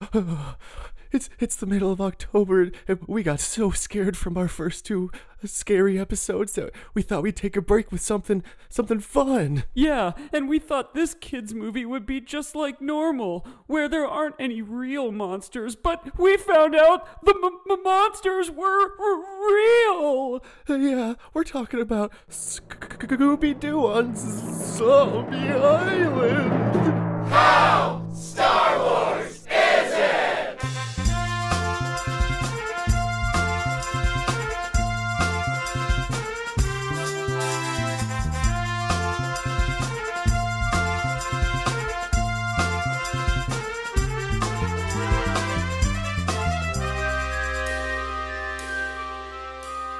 It's it's the middle of October, and we got so scared from our first two scary episodes that we thought we'd take a break with something something fun. Yeah, and we thought this kids movie would be just like normal, where there aren't any real monsters, but we found out the m- m- monsters were r- real. Yeah, we're talking about Scooby Doo on Zombie Island. How Star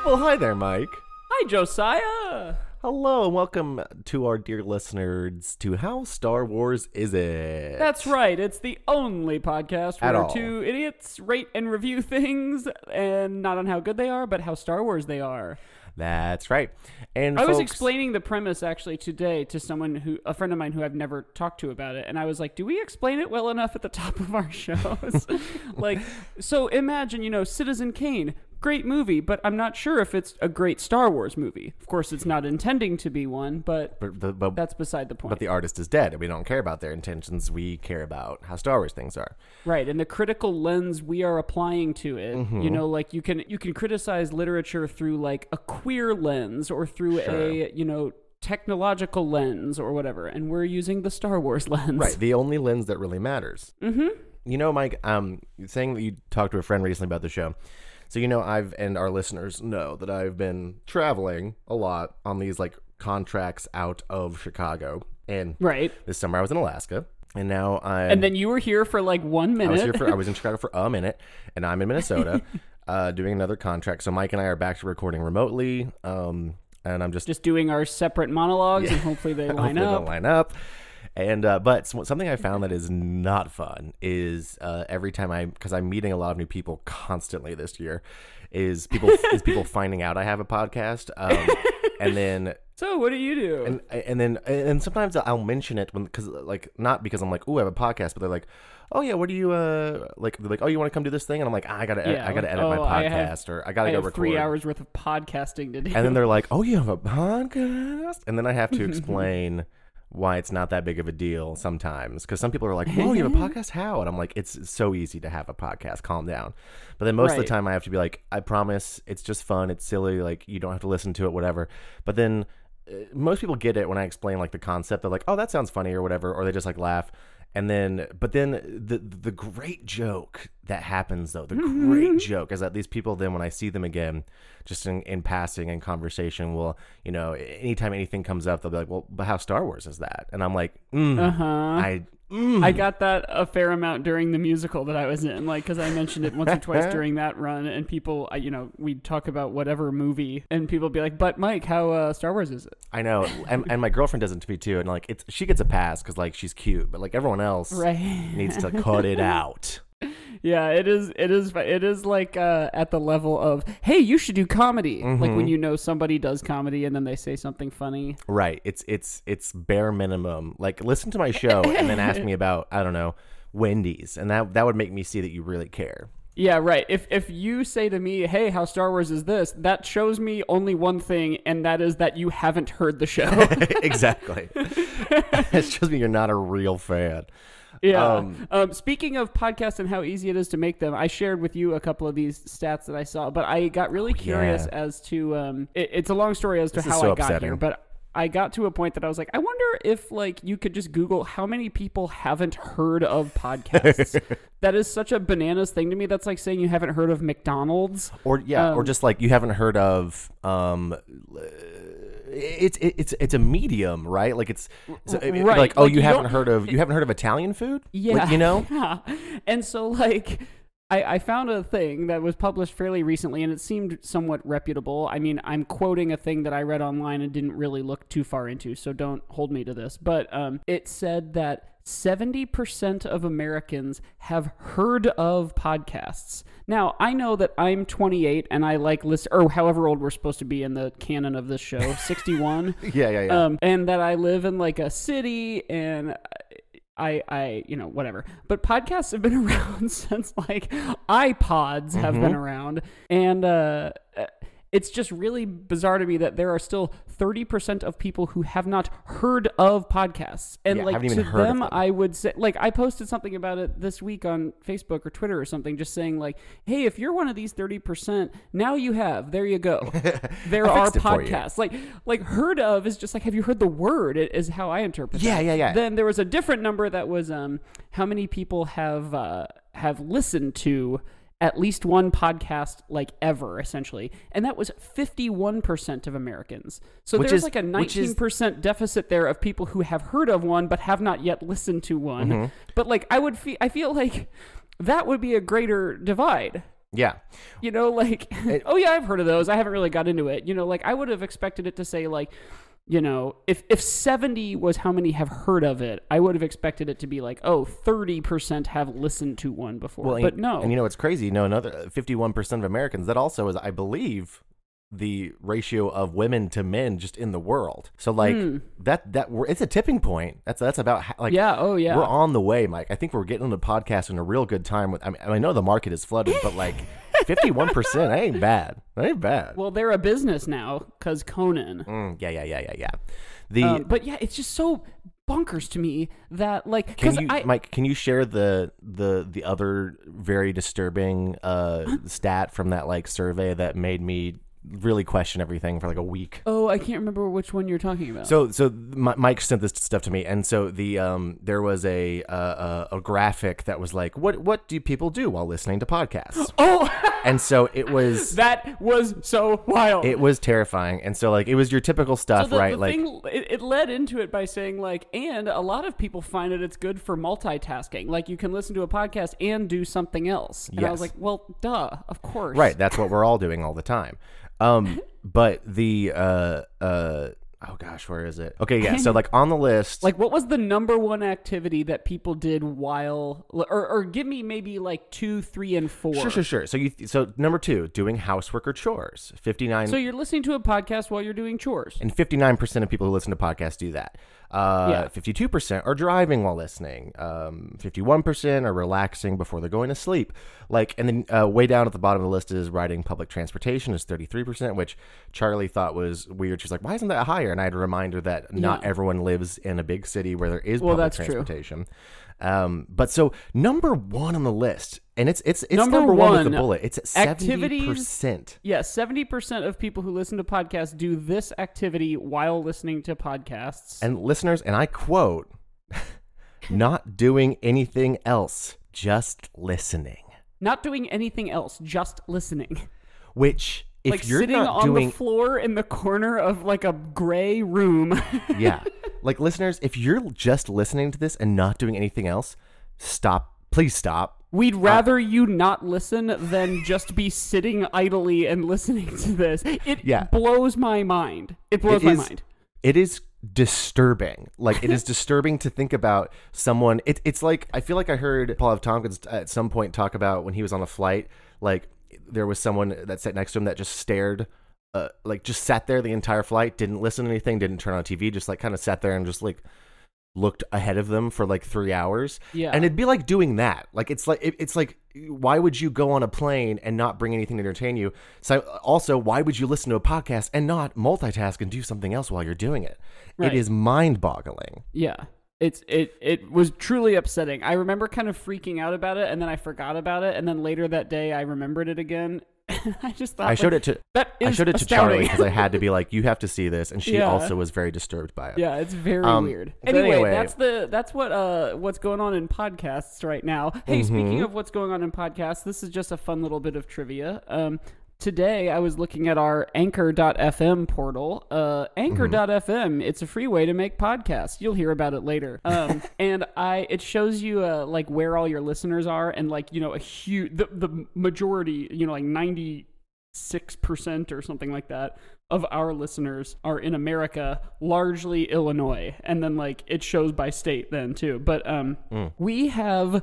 Well, hi there, Mike. Hi, Josiah. Hello, and welcome to our dear listeners to How Star Wars Is It? That's right. It's the only podcast At where all. two idiots rate and review things, and not on how good they are, but how Star Wars they are. That's right. And I was folks- explaining the premise actually today to someone who, a friend of mine who I've never talked to about it, and I was like, "Do we explain it well enough at the top of our shows?" like, so imagine, you know, Citizen Kane, great movie, but I'm not sure if it's a great Star Wars movie. Of course, it's not intending to be one, but But the, but, that's beside the point. but the artist is dead, and we don't care about their intentions. We care about how Star Wars things are. Right, and the critical lens we are applying to it, Mm-hmm. you know, like you can you can criticize literature through like a queer lens or through a you know technological lens or whatever, and we're using the Star Wars lens. Right, the only lens that really matters. Mm-hmm. You know, Mike, um, saying that you talked to a friend recently about the show. So you know, I've and our listeners know that I've been traveling a lot on these like contracts out of Chicago, and Right. this summer I was in Alaska, and now I'm. And then you were here for like one minute. I was here for I was in Chicago for a minute, and I'm in Minnesota, uh, doing another contract. So Mike and I are back to recording remotely, um, and I'm just just doing our separate monologues, and hopefully they line hopefully they'll up. line up. And uh, but something I found that is not fun is uh, every time I because I'm meeting a lot of new people constantly this year is people is people finding out I have a podcast um, and then So what do you do? and and then and sometimes I'll mention it when because like not because I'm like oh I have a podcast but they're like oh yeah what do you uh like they're like oh you want to come do this thing and I'm like ah, I gotta Yeah, I gotta like, edit my oh, I have- podcast or I gotta I go have record three hours worth of podcasting to do. and then they're like, "Oh, you have a podcast," and then I have to explain why it's not that big of a deal sometimes. Because some people are like, "Whoa, you have a podcast? How?" And I'm like, "It's so easy to have a podcast. Calm down." But then most of the time, I have to be like, "I promise, it's just fun. It's silly. Like you don't have to listen to it, whatever." But then uh, most people get it when I explain like the concept. They're like, "Oh, that sounds funny," or whatever, or they just like laugh. And then, but then the the great joke that happens though, the great joke is that these people then when I see them again, just in, in passing and conversation, will you know, anytime anything comes up, they'll be like, "Well, but how Star Wars is that?" And I'm like, mm, uh huh. I, mm. I got that a fair amount during the musical that I was in, like because I mentioned it once or twice during that run, and people, I- you know, we'd talk about whatever movie, and people be like, "But Mike, how uh, Star Wars is it?" I know, and, and my girlfriend does it to me too, and like it's she gets a pass because like she's cute, but like everyone else Right? needs to cut it out. Yeah, it is. It is. It is like uh, at the level of, "Hey, you should do comedy." Like Mm-hmm. when you know somebody does comedy, and then they say something funny. Right. It's it's it's bare minimum. Like listen to my show and then ask me about I don't know Wendy's, and that that would make me see that you really care. Yeah, right. If if you say to me, "Hey, how Star Wars is this?" that shows me only one thing, and that is that you haven't heard the show. exactly. it shows me you're not a real fan. Yeah. Um, Um, speaking of podcasts and how easy it is to make them, I shared with you a couple of these stats that I saw, but I got really curious yeah. as to. Um, it, it's a long story as to This how so I got here, but I got to a point that I was like, I wonder if like you could just Google how many people haven't heard of podcasts. that is such a bananas thing to me. That's like saying you haven't heard of McDonald's. Or yeah, or Um, just like you haven't heard of um it's it's it's a medium, right? Like it's so, it- Right, like oh like you, you haven't heard of you haven't heard of Italian food? Yeah. Like, you know? Yeah. And so, like, I, I found a thing that was published fairly recently and it seemed somewhat reputable. I mean, I'm quoting a thing that I read online and didn't really look too far into, so don't hold me to this. But um, it said that 70% of Americans have heard of podcasts. Now, I know that I'm 28 and I like listen, or however old we're supposed to be in the canon of this show, 61. Yeah, yeah, yeah. Um, and that I live in like a city and I, I, you know, whatever. But podcasts have been around since like iPods have been Mm-hmm. around, and uh, it's just really bizarre to me that there are still thirty percent of people who have not heard of podcasts, and Yeah, like to even heard of them, them. I would say, like, I posted something about it this week on Facebook or Twitter or something, just saying like, hey, if you're one of these thirty percent, now you have, there you go, there are fixed it for you. podcasts. Like, like heard of is just like, have you heard the word? It is how I interpret. Yeah, that. yeah, yeah. Then there was a different number that was um how many people have uh, have listened to at least one podcast like ever essentially. And that was 51% of americans. So Which there's is- like a 19% deficit there of people who have heard of one but have not yet listened to one. Mm-hmm. but like i would feel i feel like that would be a greater divide. Yeah. you know like oh yeah i've heard of those. I haven't really got into it. You know like i would have expected it to say like you know if if 70 was how many have heard of it i would have expected it to be like oh 30% have listened to one before Well, but and, no And you know what's crazy? You know, another fifty-one percent of Americans. That also is, I believe, the ratio of women to men just in the world. So like hmm. that that we're, it's a tipping point. That's that's about ha- like yeah oh yeah We're on the way, Mike. I think we're getting on the podcast in a real good time. With I, mean, I know the market is flooded, but like fifty-one percent, that ain't bad. That ain't bad. well they're a business now because conan Mm, yeah, yeah, yeah, yeah, yeah. The um, but yeah it's just so bonkers to me that like can you, i Mike? Can you share the the the other very disturbing uh stat from that like survey that made me really question everything for like a week? oh i can't remember which one you're talking about So, so Mi- Mike sent this stuff to me, and so the um, there was a uh, a, a graphic that was like, what what do people do while listening to podcasts? oh and so it was that was so wild it was terrifying, and so like it was your typical stuff, So the, right? the like thing, it, it led into it by saying like, and a lot of people find that it's good for multitasking. Like you can listen to a podcast and do something else. And I was like, well, duh, of course. Right, that's what we're all doing all the time. Um, but the uh uh oh gosh, where is it? Okay, yeah. So like on the list, Like, what was the number one activity that people did while, or, or give me maybe like two, three, and four. sure, sure, sure. So you so number two, doing housework or chores, fifty nine. So you're listening to a podcast while you're doing chores. and 59% of people who listen to podcasts do that. Uh, Yeah. 52% are driving while listening. Um, 51% are relaxing before they're going to sleep. Like, and then uh, way down at the bottom of the list is riding public transportation is 33%, which Charlie thought was weird. She's like, why isn't that higher? And I had to remind her that not Yeah. everyone lives in a big city where there is Well, public that's true. Um, but so number one on the list, and it's it's it's Number number, one, with the bullet. It's at 70%. Yeah, 70% of people who listen to podcasts do this activity while listening to podcasts. And listeners, and I quote, not doing anything else, just listening. not doing anything else, just listening. Which, if like you're sitting on doing, the floor in the corner of like a gray room. yeah, like listeners, if you're just listening to this and not doing anything else, stop. Please stop. We'd Uh, rather you not listen than just be sitting idly and listening to this. It Yeah. blows my mind. It blows It my is- mind. It is disturbing. Like it is disturbing to think about someone. It, it's like I feel like I heard Paul F. Tompkins at some point talk about when he was on a flight. Like there was someone that sat next to him that just stared, uh, like just sat there the entire flight, didn't listen to anything, didn't turn on TV, just like kind of sat there and just like looked ahead of them for like three hours. Yeah. and it'd be like doing that. Like it's like it, it's like why would you go on a plane and not bring anything to entertain you? So also, why would you listen to a podcast and not multitask and do something else while you're doing it? Right. It is mind-boggling. Yeah. It's it it was truly upsetting. I remember kind of freaking out about it and then I forgot about it and then later that day I remembered it again. I just thought I showed like, it to that is I showed it to astounding. Charlie because I had to be like, you have to see this, and she Yeah. also was very disturbed by it. Yeah, it's very Um, weird. Anyway, anyway- that's the that's what uh what's going on in podcasts right now. Hey, speaking Mhm. of what's going on in podcasts, this is just a fun little bit of trivia. Um today I was looking at our anchor.fm portal. Uh anchor.fm, it's a free way to make podcasts. You'll hear about it later. Um and I it shows you uh like where all your listeners are and like, you know, a huge the, the majority, you know, like 96% or something like that of our listeners are in America, largely Illinois, and then like it shows by state then too. But um, we have.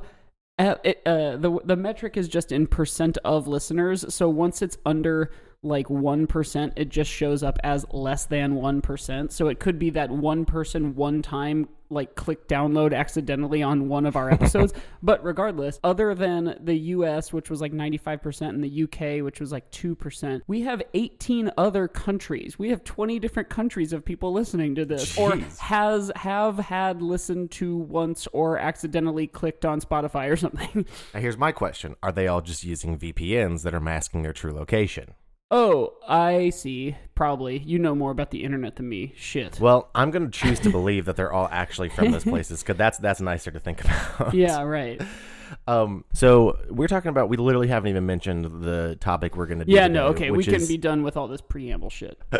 Uh, it, uh, the the metric is just in percent of listeners. So once it's under like 1%, it just shows up as less than 1%. So it could be that one person one time like click download accidentally on one of our episodes. but regardless, other than the US, which was like 95%, and the UK, which was like 2%, we have 18 other countries. We have 20 different countries of people listening to this or has have had listened to once or accidentally clicked on Spotify or something. Now, here's my question: Are they all just using VPNs that are masking their true location? Oh, I see. Probably. You know more about the internet than me. Shit. Well, I'm going to choose to believe that they're all actually from those places because that's that's nicer to think about. yeah, right. Um. So we're talking about. We literally haven't even mentioned the topic we're going to do. Yeah, no, okay. We which can be done with all this preamble shit.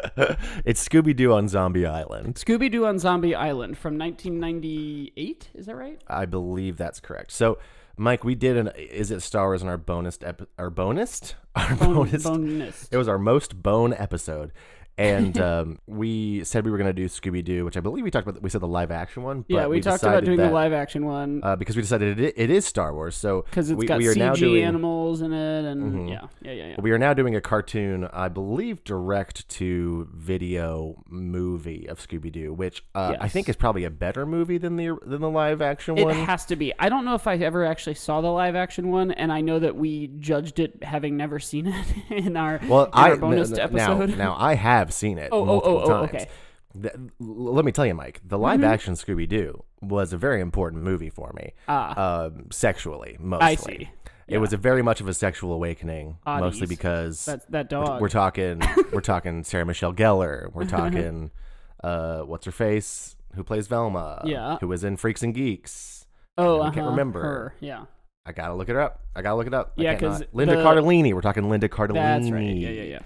it's Scooby Doo on Zombie Island. Scooby Doo on Zombie Island from 1998. Is that right? I believe that's correct. So, Mike, we did an. Is it Star Wars in our bonus? Ep- our bonus? Our bonus. bonus. It was our most bone episode. And um, we said we were going to do Scooby Doo, which I believe we talked about. We said the live action one. Yeah, we, talked about doing that, the live action one uh, because we decided it, it is Star Wars. So because it's we, got we are now doing animals in it, and Mhm. yeah, yeah, yeah, yeah. we are now doing a cartoon, I believe, direct to video movie of Scooby Doo, which uh, I think is probably a better movie than the than the live action It one. It has to be. I don't know if I ever actually saw the live action one, and I know that we judged it having never seen it in our, Well, in I our bonus n- n- episode. now now I have seen it Oh, oh, multiple oh, oh, times. okay. Th- l- let me tell you, Mike, the live action Scooby Doo was a very important movie for me. Ah. um, sexually, mostly. I see. It was a very much of a sexual awakening, mostly because that that dog. we're talking we're talking Sarah Michelle Gellar. We're talking uh, what's her face who plays Velma. Yeah. who was in Freaks and Geeks. oh, I uh can't remember. her. Yeah, I gotta look it up. I gotta look it up. Yeah, can't 'cause not. Linda the- Cardellini. We're talking Linda Cardellini. that's right. Yeah, yeah, yeah.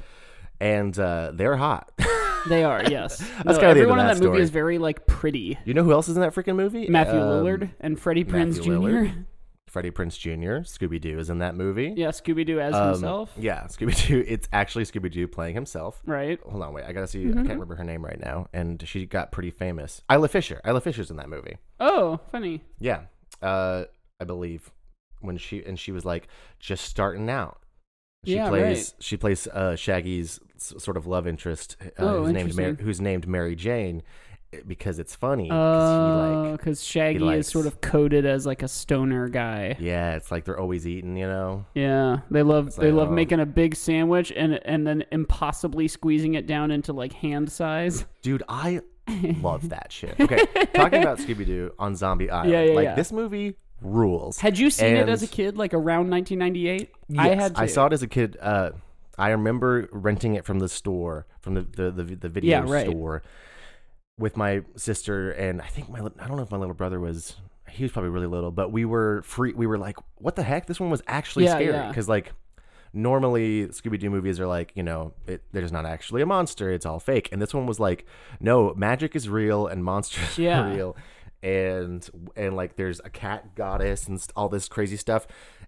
And uh, they're hot. They are. Yes. That's kinda the end of everyone in that that movie story. is very like pretty. you know who else is in that freaking movie? Matthew Um, Lillard and Freddie Prinze Matthew Jr. Freddie Prinze Jr. Scooby Doo is in that movie. Yeah, Scooby Doo as Um, himself. Yeah, Scooby Doo. It's actually Scooby Doo playing himself. Right. Hold on, wait. I gotta see. Mm-hmm. I can't remember her name right now, and she got pretty famous. Isla Fisher. Isla Fisher's in that movie. Oh, funny. Yeah, uh, I believe when she and she was like just starting out. She Yeah, plays. right. She plays uh, Shaggy's sort of love interest, uh, Oh, who's named Mar- who's named Mary Jane, eh, because it's funny. 'cause he, Oh, like, because Shaggy likes- is sort of coded as like a stoner guy. yeah, it's like they're always eating, you know. Yeah, they love they like, love oh. making a big sandwich and and then impossibly squeezing it down into like hand size. Dude, I love that shit. Okay, talking about Scooby Doo on Zombie Island. Yeah, yeah, like yeah. this movie rules. Had you seen it as a kid, like around 1998? Yes, I had. To. I saw it as a kid. Uh, I remember renting it from the store, from the the the, the video Yeah, right. store, with my sister and I think my I don't know if my little brother was. He was probably really little, but we were free. We were like, "What the heck? This one was actually Yeah, scary." yeah. Because like, normally Scooby Doo movies are like, you know, it, there's not actually a monster; it's all fake. And this one was like, no, magic is real and monsters Yeah. are real, and and like there's a cat goddess and all this crazy stuff.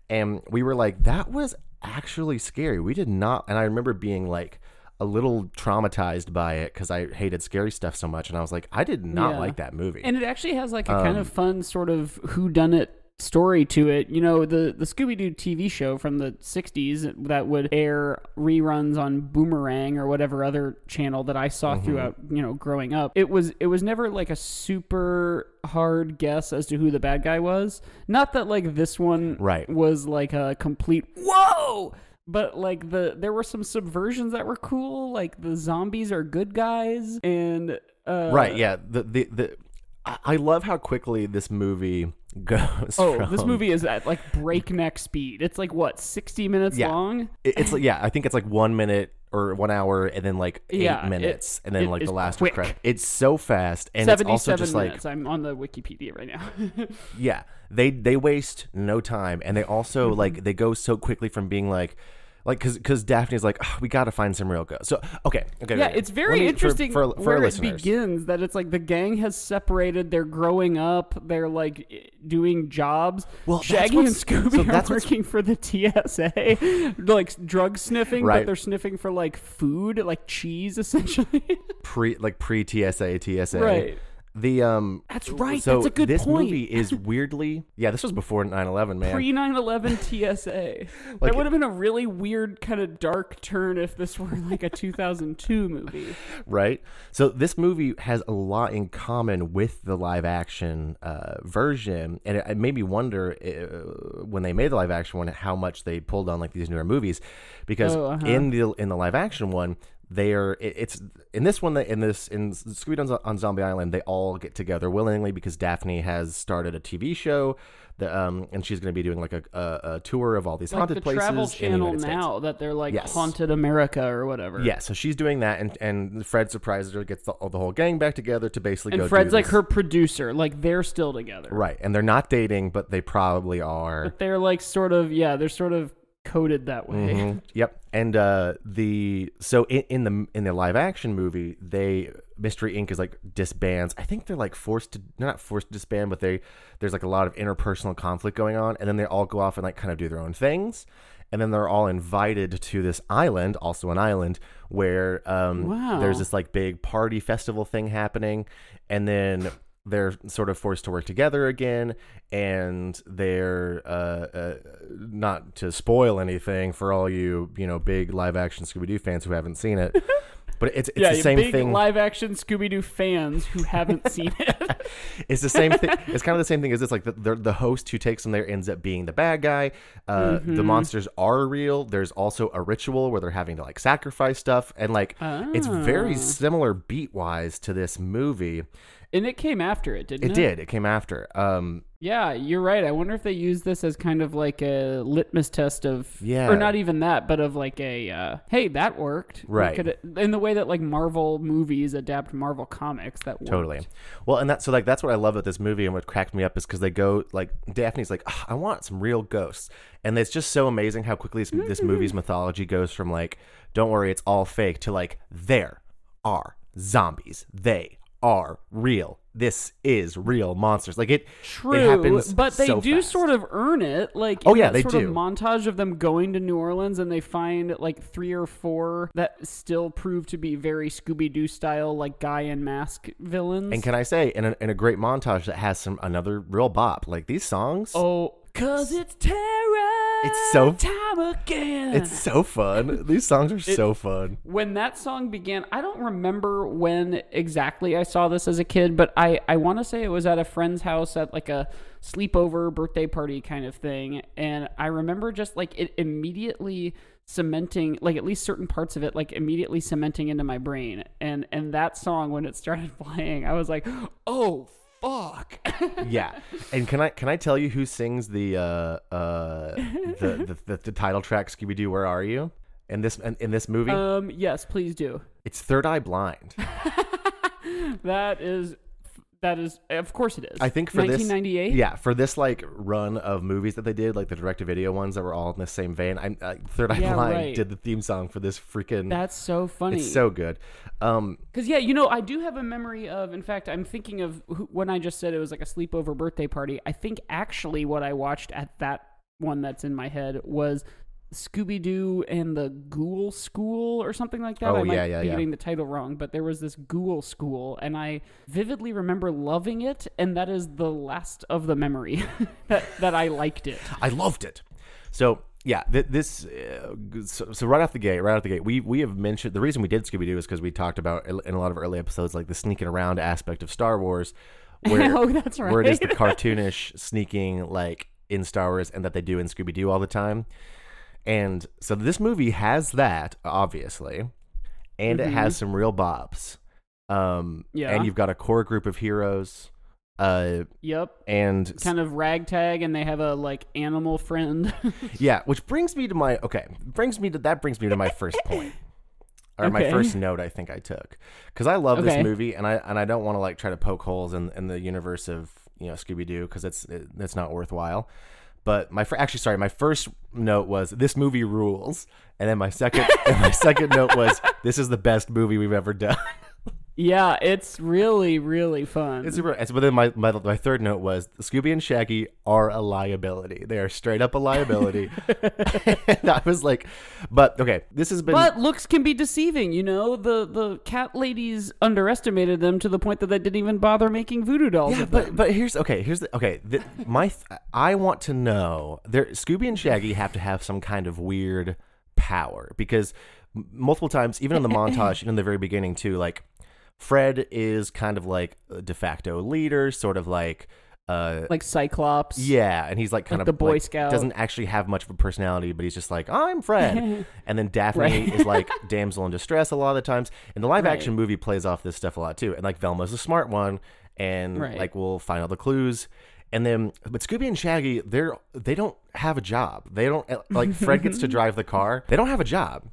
And we were like, that was actually scary. We did not, and I remember being like a little traumatized by it because I hated scary stuff so much, and I was like, I did not Yeah. like that movie. And it actually has like a kind Um, of fun sort of who done it story to it. You know, the the Scooby Doo TV show from the 60s that would air reruns on Boomerang or whatever other channel that I saw Mm-hmm. throughout, you know, growing up. It was it was never like a super hard guess as to who the bad guy was. Not that like this one Right. was like a complete whoa but like the there were some subversions that were cool like the zombies are good guys and uh right? Yeah. The the the. I I love how quickly this movie goes. Oh, from- this movie is at like breakneck speed. It's like what, 60 minutes Yeah. long? It- It's like yeah, I think it's like one minute or one hour, and then like eight Yeah, it- minutes, and then like the last quick. credit. It's so fast, and it's 77 also just like minutes. I'm on the Wikipedia right now. yeah, they they waste no time, and they also Mm-hmm. like they go so quickly from being like. Like, cause, cause Daphne's like, "Ah, we gotta find some real ghosts. So, okay, okay. yeah, okay. it's very me- interesting for, for, where it begins that it's like the gang has separated, they're growing up, they're like doing jobs. Well, Shaggy and Scooby so are working for the TSA, like drug sniffing, but they're sniffing for like food, like cheese essentially. Pre, like pre TSA, TSA. Right. The um That's right, So that's a good point. this point. movie is weirdly yeah, this was before 9/11, man. Pre 9 11 TSA. Like- that would have been a really weird, kind of dark turn if this were like a 2002 movie. right? So this movie has a lot in common with the live action uh, version, and it, it made me wonder uh, when they made the live action one how much they pulled on like these newer movies, because Oh, uh-huh. in the in the live action one. They are. it- It's in this one. that In this in Scooby Doo on Zombie Island, they all get together willingly because Daphne has started a TV show, that, um, and she's going to be doing like a, a, a tour of all these Like haunted the places Travel in the Channel United States. now that they're like Yes. Haunted America or whatever. Yeah, so she's doing that, and and Fred surprises her, gets the, the whole gang back together to basically go. And Fred's do like this. her producer. Like they're still together. right, and they're not dating, but they probably are. But they're like sort of, yeah, they're sort of coded that way. Mhm. Yep, and uh, the so in, in the in the live action movie, they Mystery Inc is like disbands. I think they're like forced to not forced to disband, but they there's like a lot of interpersonal conflict going on, and then they all go off and like kind of do their own things. And then they're all invited to this island, also an island, where um, Wow. there's this like big party festival thing happening, and then they're sort of forced to work together again, and they're uh, uh, not to spoil anything for all you you know big live action Scooby Doo fans who haven't seen it, but it's it's yeah, the same big thing. live action Scooby Doo fans who haven't seen it. It's the same thing. It's kind of the same thing as this. Like the, the the host who takes them there ends up being the bad guy. Uh, Mm-hmm. The monsters are real. There's also a ritual where they're having to like sacrifice stuff, and like it's very Ah. similar beat wise to this movie. and it came after it, didn't it? It did. It came after. Um, Yeah, you're right. I wonder if they use this as kind of like a litmus test of, Yeah. or not even that, but of like a, uh, hey, that worked. Right. could- in the way that like Marvel movies adapt Marvel comics, that worked. Totally. Well, and that so like that's what I love about this movie and what cracked me up is because they go like Daphne's like "Ugh, I want some real ghosts, and it's just so amazing how quickly this, this movie's mythology goes from like don't worry it's all fake to like there are zombies, they are real. This is real monsters. Like it, True, it happens but they so do fast. sort of earn it. Like, Oh, yeah, they sort do. Of montage of them going to New Orleans, and they find like three or four that still prove to be very Scooby Doo style, like guy in mask villains. And can I say in a, in a great montage that has some another real bop like these songs. oh, cause it's terror. It's so- time again. It's so fun. These songs are so fun. when that song began i don't remember when exactly i saw this as a kid but i i want to say it was at a friend's house at like a sleepover birthday party kind of thing and i remember just like it immediately cementing like at least certain parts of it like immediately cementing into my brain and and that song when it started playing i was like oh fuck? Yeah. And can i can i tell you who sings the uh uh the the, the, the title track scooby-doo where are you? In this in, in this movie? Um yes please do. It's third eye blind. That is that is of course it is i think for this 1998 yeah for this like run of movies that they did like the direct-to-video ones that were all in the same vein i'm uh, third eye Yeah, blind right. did the theme song for this freaking that's so funny it's so good um Because yeah, you know, I do have a memory of. In fact, I'm thinking of when I just said it was like a sleepover birthday party. I think actually what I watched at that one that's in my head was Scooby Doo and the Ghoul School or something like that. Oh, I might yeah, yeah, be yeah. getting the title wrong, but there was this Ghoul School, and I vividly remember loving it, and that is the last of the memory that that I liked it. I loved it. So yeah, th- this uh, so, so right off the gate, right off the gate, we we have mentioned the reason we did Scooby Doo is because we talked about in a lot of early episodes like the sneaking around aspect of Star Wars, where Oh, that's where it is the cartoonish sneaking like in Star Wars and that they do in Scooby Doo all the time, and so this movie has that obviously, and it has some real bops. Um, Yeah. and you've got a core group of heroes, uh, Yep. and Kind of ragtag, and they have a like animal friend. Yeah, which brings me to my okay, brings me to that brings me to my first point. Or my first note I think I took. Cuz I love Okay. this movie and I and I don't want to like try to poke holes in in the universe of, you know, Scooby Doo cuz it's it, it's not worthwhile. But my fir- actually sorry, my first note was this movie rules. And then my second and my second note was this is the best movie we've ever done. Yeah, it's really, really fun. It's super. But then my, my my third note was Scooby and Shaggy are a liability. They are straight up a liability. and I was like, but okay, this has been. but looks can be deceiving, you know. The the cat ladies underestimated them to the point that they didn't even bother making voodoo dolls. Yeah, but them. but here's okay. Here's the okay. The, my th- I want to know. There, Scooby and Shaggy have to have some kind of weird power because multiple times, even in the montage, even in the very beginning too, like Fred is kind of like a de facto leader, sort of like. Uh, like Cyclops. yeah, and he's like kind Like of the Boy like, Scout. Doesn't actually have much of a personality, but he's just like I'm Fred. and then Daphne Right. is like damsel in distress a lot of the times. And the live Right. action movie plays off this stuff a lot too. And like Velma's a smart one, and Right. like we'll find all the clues. And then, but Scooby and Shaggy, they're they don't have a job. They don't like Fred gets to drive the car. They don't have a job.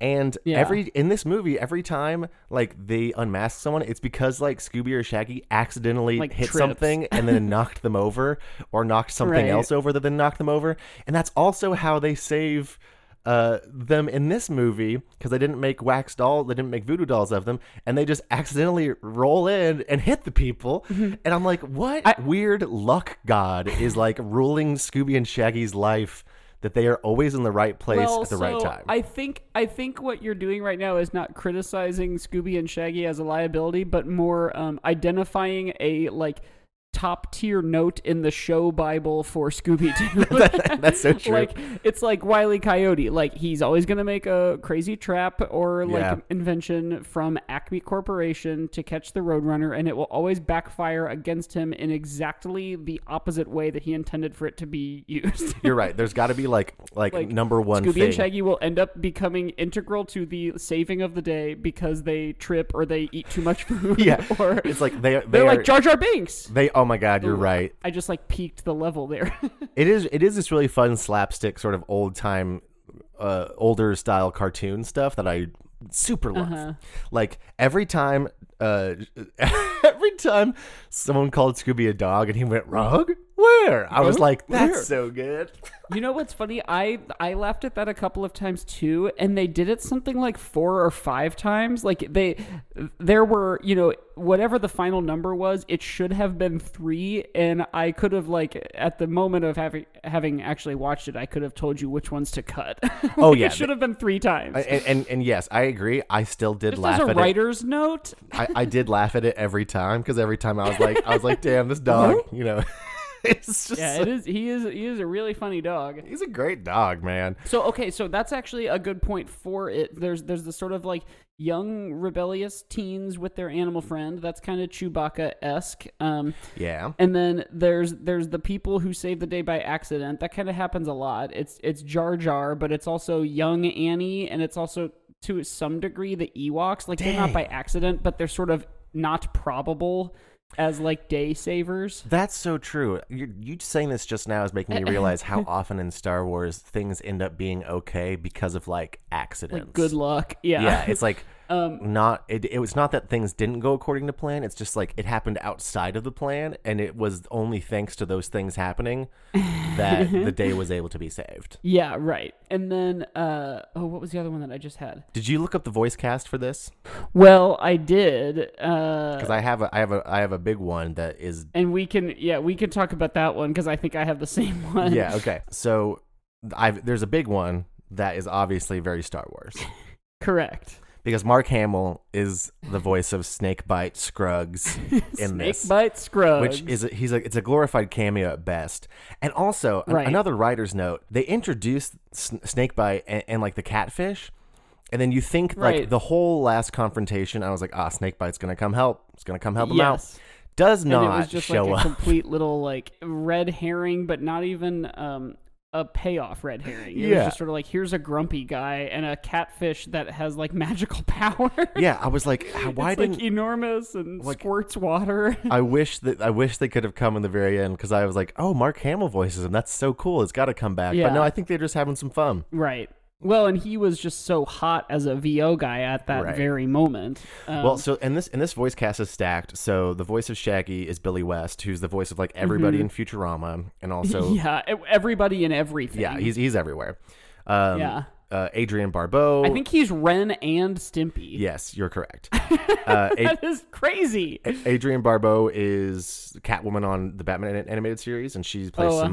And Yeah. every in this movie, every time like they unmask someone, it's because like Scooby or Shaggy accidentally Like hit trips. something and then knocked them over, or knocked something Right. else over that then knocked them over. And that's also how they save uh, them in this movie because they didn't make wax doll, they didn't make voodoo dolls of them, and they just accidentally roll in and hit the people. And I'm like, what Mm-hmm. I- weird luck god is like ruling Scooby and Shaggy's life? That they are always in the right place well, at the right time. I think I think what you're doing right now is not criticizing Scooby and Shaggy as a liability, but more um, identifying a like top tier note in the show Bible for Scooby Doo. That's so true. like it's like Wiley Coyote. Like he's always gonna make a crazy trap or like Yeah. invention from Acme Corporation to catch the Roadrunner, and it will always backfire against him in exactly the opposite way that he intended for it to be used. You're right. There's got to be like, like like number one Scooby thing. and Shaggy will end up becoming integral to the saving of the day because they trip or they eat too much food. Yeah, or it's like they they they're are like Jar Jar Binks. they. Oh my God, you're right. I just like peaked the level there. It is it is this really fun slapstick sort of old time, uh, older style cartoon stuff that I super love. Uh-huh. Like every time, uh, every time someone called Scooby a dog and he went rug, where I was like, that's Where?" so good. you know what's funny? I I laughed at that a couple of times too, and they did it something like four or five times. Like they, there were you know whatever the final number was, it should have been three, and I could have like at the moment of having having actually watched it, I could have told you which ones to cut. Oh, yeah, it should have been three times. And, and and yes, I agree. I still did Just laugh as a at it. writer's note, I, I did laugh at it every time because every time I was like, I was like, damn, this dog, you know, it's just yeah, it is. He is. He is a really funny dog. he's a great dog, man. So okay, so that's actually a good point for it. There's there's the sort of like young rebellious teens with their animal friend. That's kind of Chewbacca esque. Um, Yeah. and then there's there's the people who save the day by accident. That kind of happens a lot. It's it's Jar Jar, but it's also young Annie, and it's also to some degree the Ewoks. Like they're not by accident, but they're sort of not probable as like day savers. That's so true. You, you saying this just now is making me realize how often in Star Wars things end up being okay because of like accidents. Like good luck. Yeah. Yeah, it's like Um, not. It, it was not that things didn't go according to plan. It's just like it happened outside of the plan, and it was only thanks to those things happening that the day was able to be saved. Yeah, right. And then, uh, oh, what was the other one that I just had? Did you look up the voice cast for this? Well, I did. Uh, Because I have a, I have a, I have a big one that is and we can, yeah, we can talk about that one because I think I have the same one. yeah okay so i've there's a big one that is obviously very star wars correct. Because mark hamill is the voice of snakebite scruggs in Snake this bite Scruggs, which is a, he's a it's a glorified cameo at best. And also an- Right. another writer's note they introduced S- snakebite and, and like the catfish and then you think like Right. the whole last confrontation i was like ah snakebite's gonna come help. It's gonna come help him out. Does And not it was just show like a up. complete little like red herring, but not even um a payoff red herring. It Yeah. was just sort of like here's a grumpy guy and a catfish that has like magical power. yeah i was like how- why it's didn't like enormous and like- squirts water. I wish that I wish they could have come in the very end because I was like, oh, Mark Hamill voices him. That's so cool. It's got to come back. But no, I think they're just having some fun. Right. Well, and he was just so hot as a VO guy at that Right. very moment. Um, well, so and this and this voice cast is stacked. So the voice of Shaggy is Billy West, who's the voice of like everybody in Futurama, and also Mm-hmm. yeah, everybody and everything. yeah, he's he's everywhere. Um, yeah. uh, Adrienne Barbeau. I think he's Ren and Stimpy. yes, you're correct. uh, A- That is crazy. Adrienne Barbeau is Catwoman on the Batman animated series, and she plays Oh, uh-huh.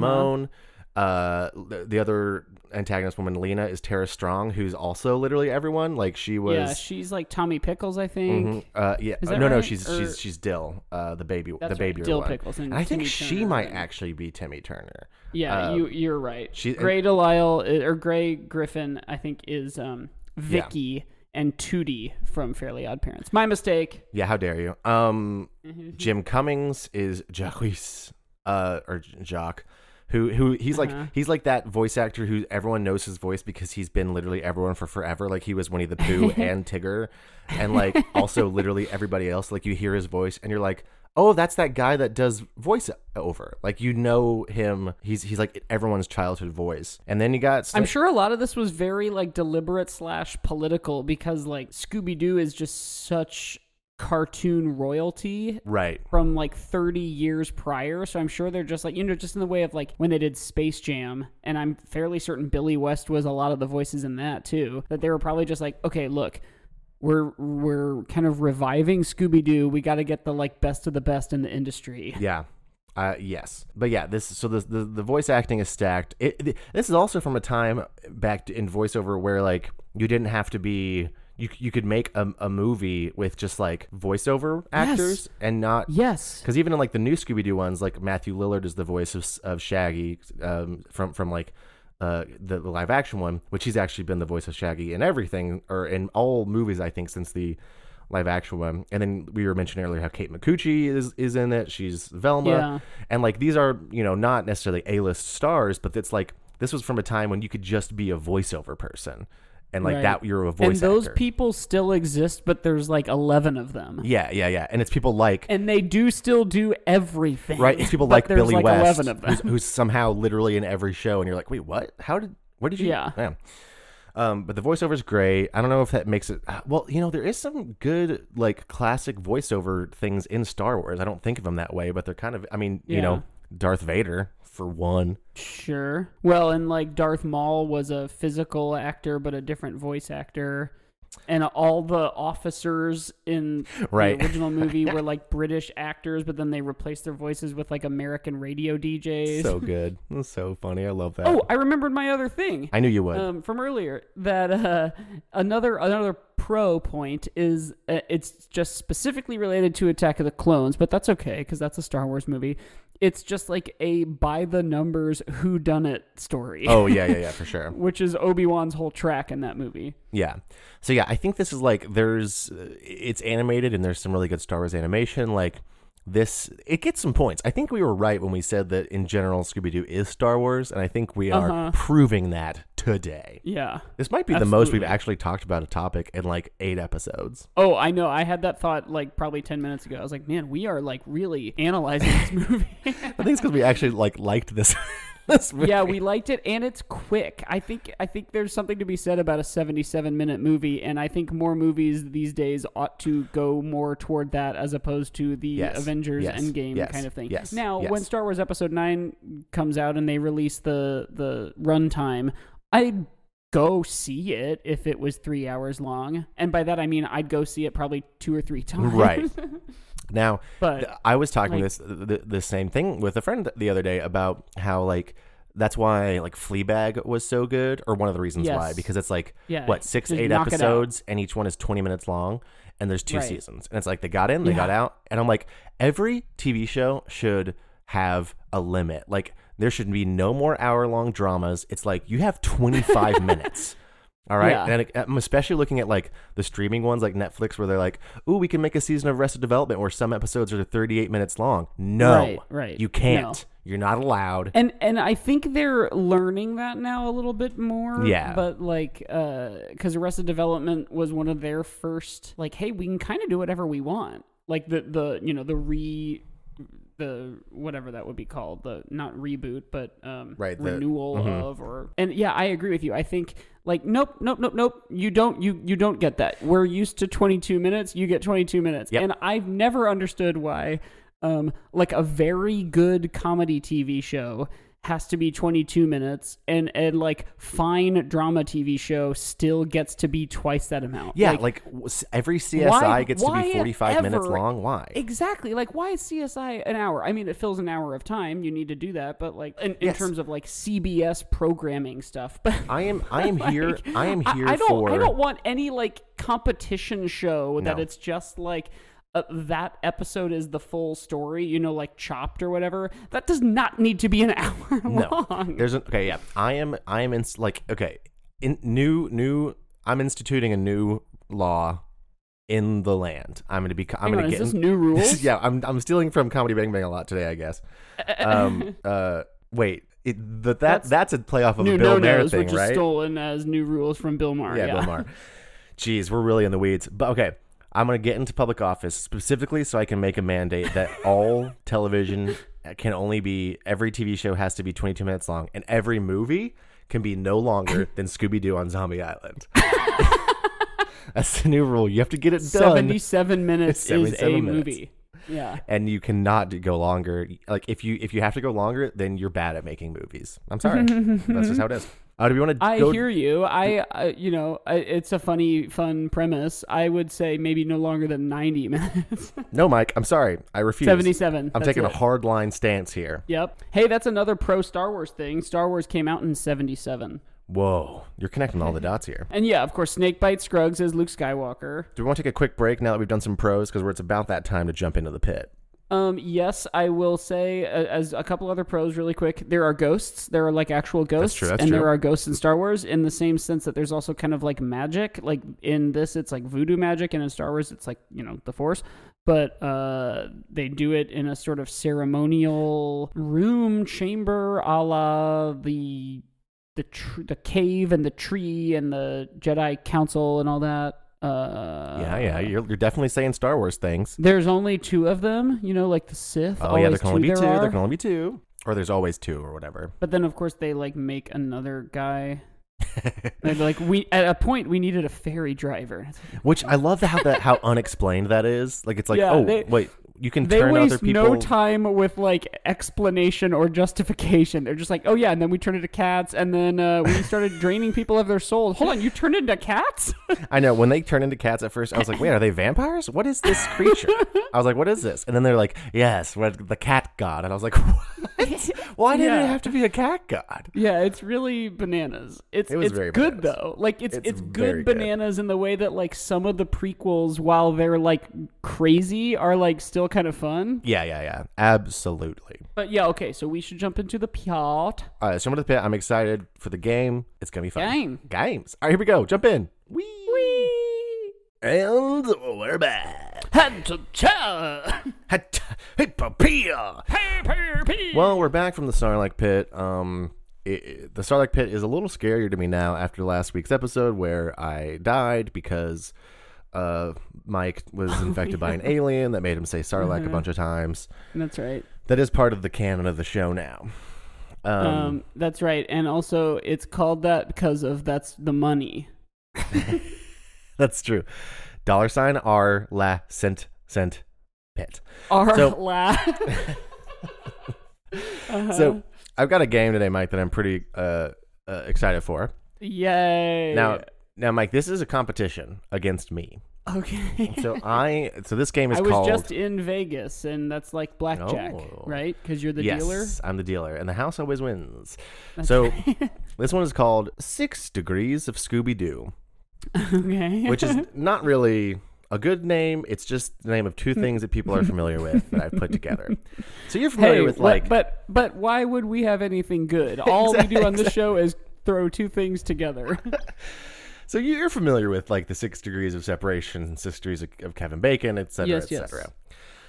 Uh, the, the other antagonist woman, Lena, is Tara Strong, who's also literally everyone. Like she was. yeah, she's like Tommy Pickles, I think. Mhm. Uh, yeah. Uh, that no, no, she's Or- she's she's Dill, uh, the baby, the That's right, baby Dill one. Pickles and I think Timmy she Turner, might right? actually be Timmy Turner. Yeah, Uh, you you're right. she- Grey DeLisle uh, or Grey Griffin, I think, is um Vicky and Tootie from Fairly Odd Parents. My mistake. Yeah, how dare you? Um, Mm-hmm. Jim Cummings is Jacques, uh, or Jacques, who who he's Uh-huh. like he's like that voice actor who everyone knows his voice because he's been literally everyone for forever. Like he was Winnie the Pooh and Tigger, and like also literally everybody else. Like you hear his voice and you're like, oh, that's that guy that does voice over. Like you know him. He's he's like everyone's childhood voice. And then you got I'm sure a lot of this was very like deliberate slash political because like Scooby Doo is just such cartoon royalty right. from like 30 years prior. So I'm sure they're just like, you know, just in the way of like when they did Space Jam, and I'm fairly certain Billy West was a lot of the voices in that too, that they were probably just like, okay, look. We're we're kind of reviving Scooby Doo. We got to get the like best of the best in the industry. Yeah. Uh, yes, but yeah, this so the the, the voice acting is stacked. It, it- this is also from a time back in voiceover where like you didn't have to be you you could make a, a movie with just like voiceover actors and not Yes. because even in like the new Scooby Doo ones, like Matthew Lillard is the voice of of Shaggy um, from from like uh, the, the live action one, which he's actually been the voice of Shaggy in everything or in all movies I think since the live action one. And then we were mentioning earlier how Kate Micucci is is in it. She's Velma, Yeah. and like these are you know not necessarily A list stars, but it's like this was from a time when you could just be a voiceover person, and like Right. that you're a voice and those actor. people still exist, but there's like 11 of them. yeah, yeah, yeah, and it's people like And they do still do everything. Right, it's people but like there's Billy like West, 11 of them. Who's, who's somehow literally in every show, and you're like, wait, what? How did? Where did you? Yeah. Um, but the voiceover's great. I don't know if that makes it. uh, Well, you know, there is some good like classic voiceover things in Star Wars. I don't think of them that way, but they're kind of. I mean, you Yeah. know, Darth Vader for one. Sure. Well, and like Darth Maul was a physical actor, but a different voice actor. And all the officers in Right. the original movie were like British actors, but then they replaced their voices with like American radio DJs. So good. That's so funny. I love that. oh, I remembered my other thing. I knew you would. um, from earlier that uh, another another pro point is uh, it's just specifically related to Attack of the Clones, but that's okay because that's a Star Wars movie. It's just like a by the numbers who done it story. oh yeah, yeah, yeah, for sure. Which is Obi Wan's whole track in that movie. Yeah. So yeah, I think this is like there's it's animated and there's some really good Star Wars animation. Like this, it gets some points. I think we were right when we said that in general Scooby Doo is Star Wars, and I think we are Uh-huh. proving that today. Yeah. This might be the most we've actually talked about a topic in like eight episodes. Oh, I know. I had that thought like probably ten minutes ago. I was like, man, we are like really analyzing this movie. I think it's because we actually like liked this. this movie. yeah, we liked it, and it's quick. I think I think there's something to be said about a 77 minute movie, and I think more movies these days ought to go more toward that as opposed to the Yes, Avengers yes, Endgame yes, kind of thing. yes, Now, when Star Wars Episode Nine comes out and they release the the runtime, I'd go see it if it was three hours long, and by that I mean I'd go see it probably two or three times. Right. Now, But I was talking like- this the, the same thing with a friend the other day about how like that's why like Fleabag was so good, or one of the reasons why, because it's like Yeah, what six eight knock it out. episodes, and each one is twenty minutes long, and there's two Right. seasons, and it's like they got in, they Yeah. got out, and I'm like every TV show should have a limit, like there should be no more hour long dramas. It's like you have 25 minutes. All right, Yeah. and I'm um, especially looking at like the streaming ones, like Netflix, where they're like, "Ooh, we can make a season of Arrested Development where some episodes are 38 minutes long." No, Right, right. you can't. You're not allowed. And and I think they're learning that now a little bit more. Yeah. But like, uh, because Arrested Development was one of their first, like, hey, we can kind of do whatever we want. Like the the you know the re the whatever that would be called the not reboot but um Right, the- renewal mhm. of or and yeah I agree with you. I think like nope nope nope nope. You don't you you don't get that. We're used to 22 minutes. You get 22 minutes. Yep. and I've never understood why um like a very good comedy TV show has to be 22 minutes and and like fine drama TV show still gets to be twice that amount. Yeah, Like, like, every CSI why- gets to be 45 minutes long. Why? Exactly. Like, why is CSI an hour? I mean, it fills an hour of time. You need to do that, but like in, in Yes. terms of like CBS programming stuff. But I am I am here I am here I, I don't. for I don't want any like competition show that No. it's just like. Uh, that episode is the full story, you know, like Chopped or whatever. That does not need to be an hour no. long. There's an okay, yeah. I am I am in like okay, in new new I'm instituting a new law in the land. I'm going to be I'm going to is get this new rules? yeah, I'm I'm stealing from Comedy Bang Bang a lot today, I guess. Um uh wait, it, the, that That's- that's, a playoff of a Bill no Maher thing, which is right? stolen as new rules from Bill Maher. yeah, Yeah, Bill Maher. Jeez, we're really in the weeds. But okay, I'm going to get into public office specifically so I can make a mandate that all television can only be every TV show has to be 22 minutes long and every movie can be no longer than Scooby Doo on Zombie Island. That's the new rule. You have to get it done. 77 minutes is a minutes. movie. Yeah. and you cannot go longer. Like if you if you have to go longer, then you're bad at making movies. I'm sorry. That's just how it is. Uh, do we want to I hear you. I, uh, you know, I, it's a funny, fun premise. I would say maybe no longer than 90 minutes. No, Mike. I'm sorry. I refuse. 77. I'm taking it. a hard line stance here. Yep. Hey, that's another pro Star Wars thing. Star Wars came out in 77. Whoa, you're connecting all the dots here. And yeah, of course, Snakebite Scruggs is Luke Skywalker. Do we want to take a quick break now that we've done some pros because it's about that time to jump into the pit? Um, yes, I will say, uh, as a couple other pros, really quick, there are ghosts. There are like actual ghosts, true, that's and true. there are ghosts in Star Wars. In the same sense that there's also kind of like magic. Like in this, it's like voodoo magic, and in Star Wars, it's like you know the Force. But uh, they do it in a sort of ceremonial room chamber, a la the the tr- the cave and the tree and the Jedi Council and all that. Uh, yeah, yeah. You're, you're definitely saying Star Wars things. There's only two of them, you know, like the Sith. Oh yeah, there can only be there two. are. There can only be two, or there's always two, or whatever. But then, of course, they like make another guy. They're like we at a point we needed a ferry driver. Which I love how that how unexplained that is. Like it's like, Yeah, oh they- wait, you can They turn other waste people. no time with like explanation or justification. They're just like, oh yeah, and then we turned into cats, and then uh, we started draining people of their souls. Hold on, you turned into cats? I know when they turn into cats at first, I was like, wait, are they vampires? What is this creature? I was like, what is this? And then they're like, yes, we're the cat god. And I was like, what? Why did Yeah. it have to be a cat god? yeah, it's really bananas. It's It was it's very good bananas. though. Like it's It's it's, good good. bananas in the way that like some of the prequels, while they're like crazy, are like still kind of fun. Yeah, yeah, yeah. Absolutely. But yeah, okay, so we should jump into the plot. All right, so to the pit. I'm excited for the game. It's gonna be fun. Game. Games. All right, here we go. Jump in. Wee. Wee. And we're back. Had to cha. Hat- Hey, papilla. Well, we're back from the Starlight Pit. Um, it, it- the Starlight Pit is a little scarier to me now after last week's episode where I died because uh, Mike was infected by an alien that made him say Sarlacc a bunch of times. That's right. That is part of the canon of the show now. Um, Um, that's right, and also it's called that because of that's the money. that's true. Dollar sign R la cent cent pit. Our So- la. Uh-huh. So I've got a game today, Mike, that I'm pretty uh, uh, excited for. yay. Now, now, Mike, this is a competition against me. okay. So I, so this game is I was called. just in Vegas, and that's like blackjack, Oh. right? Because you're the yes, dealer. I'm the dealer, and the house always wins. That's so this one is called Six Degrees of Scooby Doo, okay. which is not really a good name. It's just the name of two mm. things that people are familiar with that I've put together. So you're familiar hey, with like but but why would we have anything good? All we do on this show is throw two things together. So you're familiar with like the six degrees of separation, six degrees of, of Kevin Bacon, et cetera, Yes, et yes. cetera.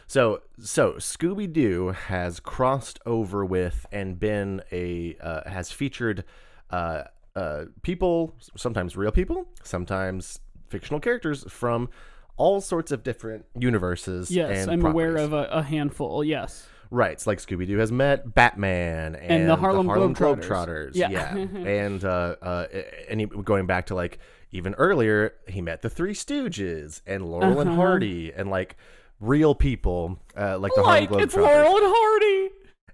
So, so Scooby Doo has crossed over with and been a uh, has featured uh, uh, people, sometimes real people, sometimes fictional characters from all sorts of different universes. yes, I'm aware of a, a handful. Yes. Right, it's like Scooby Doo has met Batman and, And the Harlem Globetrotters. Globetrotters. Yeah. and uh, uh, and he, going back to like even earlier, he met the Three Stooges and Laurel and Uh-huh. Hardy and like real people, uh, like the Harlem like it's Globetrotters. Laurel and Hardy.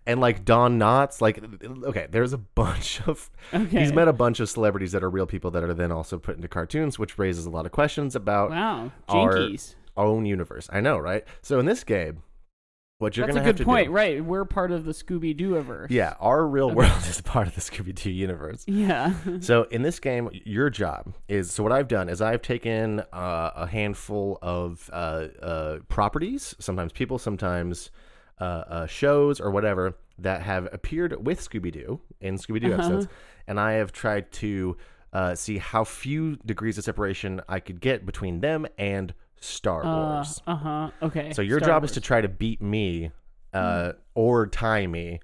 and like Don Knotts. Like, okay, there's a bunch of Okay. he's met a bunch of celebrities that are real people that are then also put into cartoons, which raises a lot of questions about Wow, our jinkies. own universe. I know, right? So in this game, what you're That's a gonna have good to point, do, right? We're part of the Scooby Doo averse. yeah, our real world is part of the Scooby Doo universe. Yeah. So in this game, your job is so what I've done is I've taken uh, a handful of uh, uh, properties, sometimes people, sometimes uh, uh, shows or whatever that have appeared with Scooby Doo in Scooby Doo Uh-huh. episodes, and I have tried to uh, see how few degrees of separation I could get between them and Star Wars. Uh huh. Okay. So your Star job is to try to beat me uh, or tie me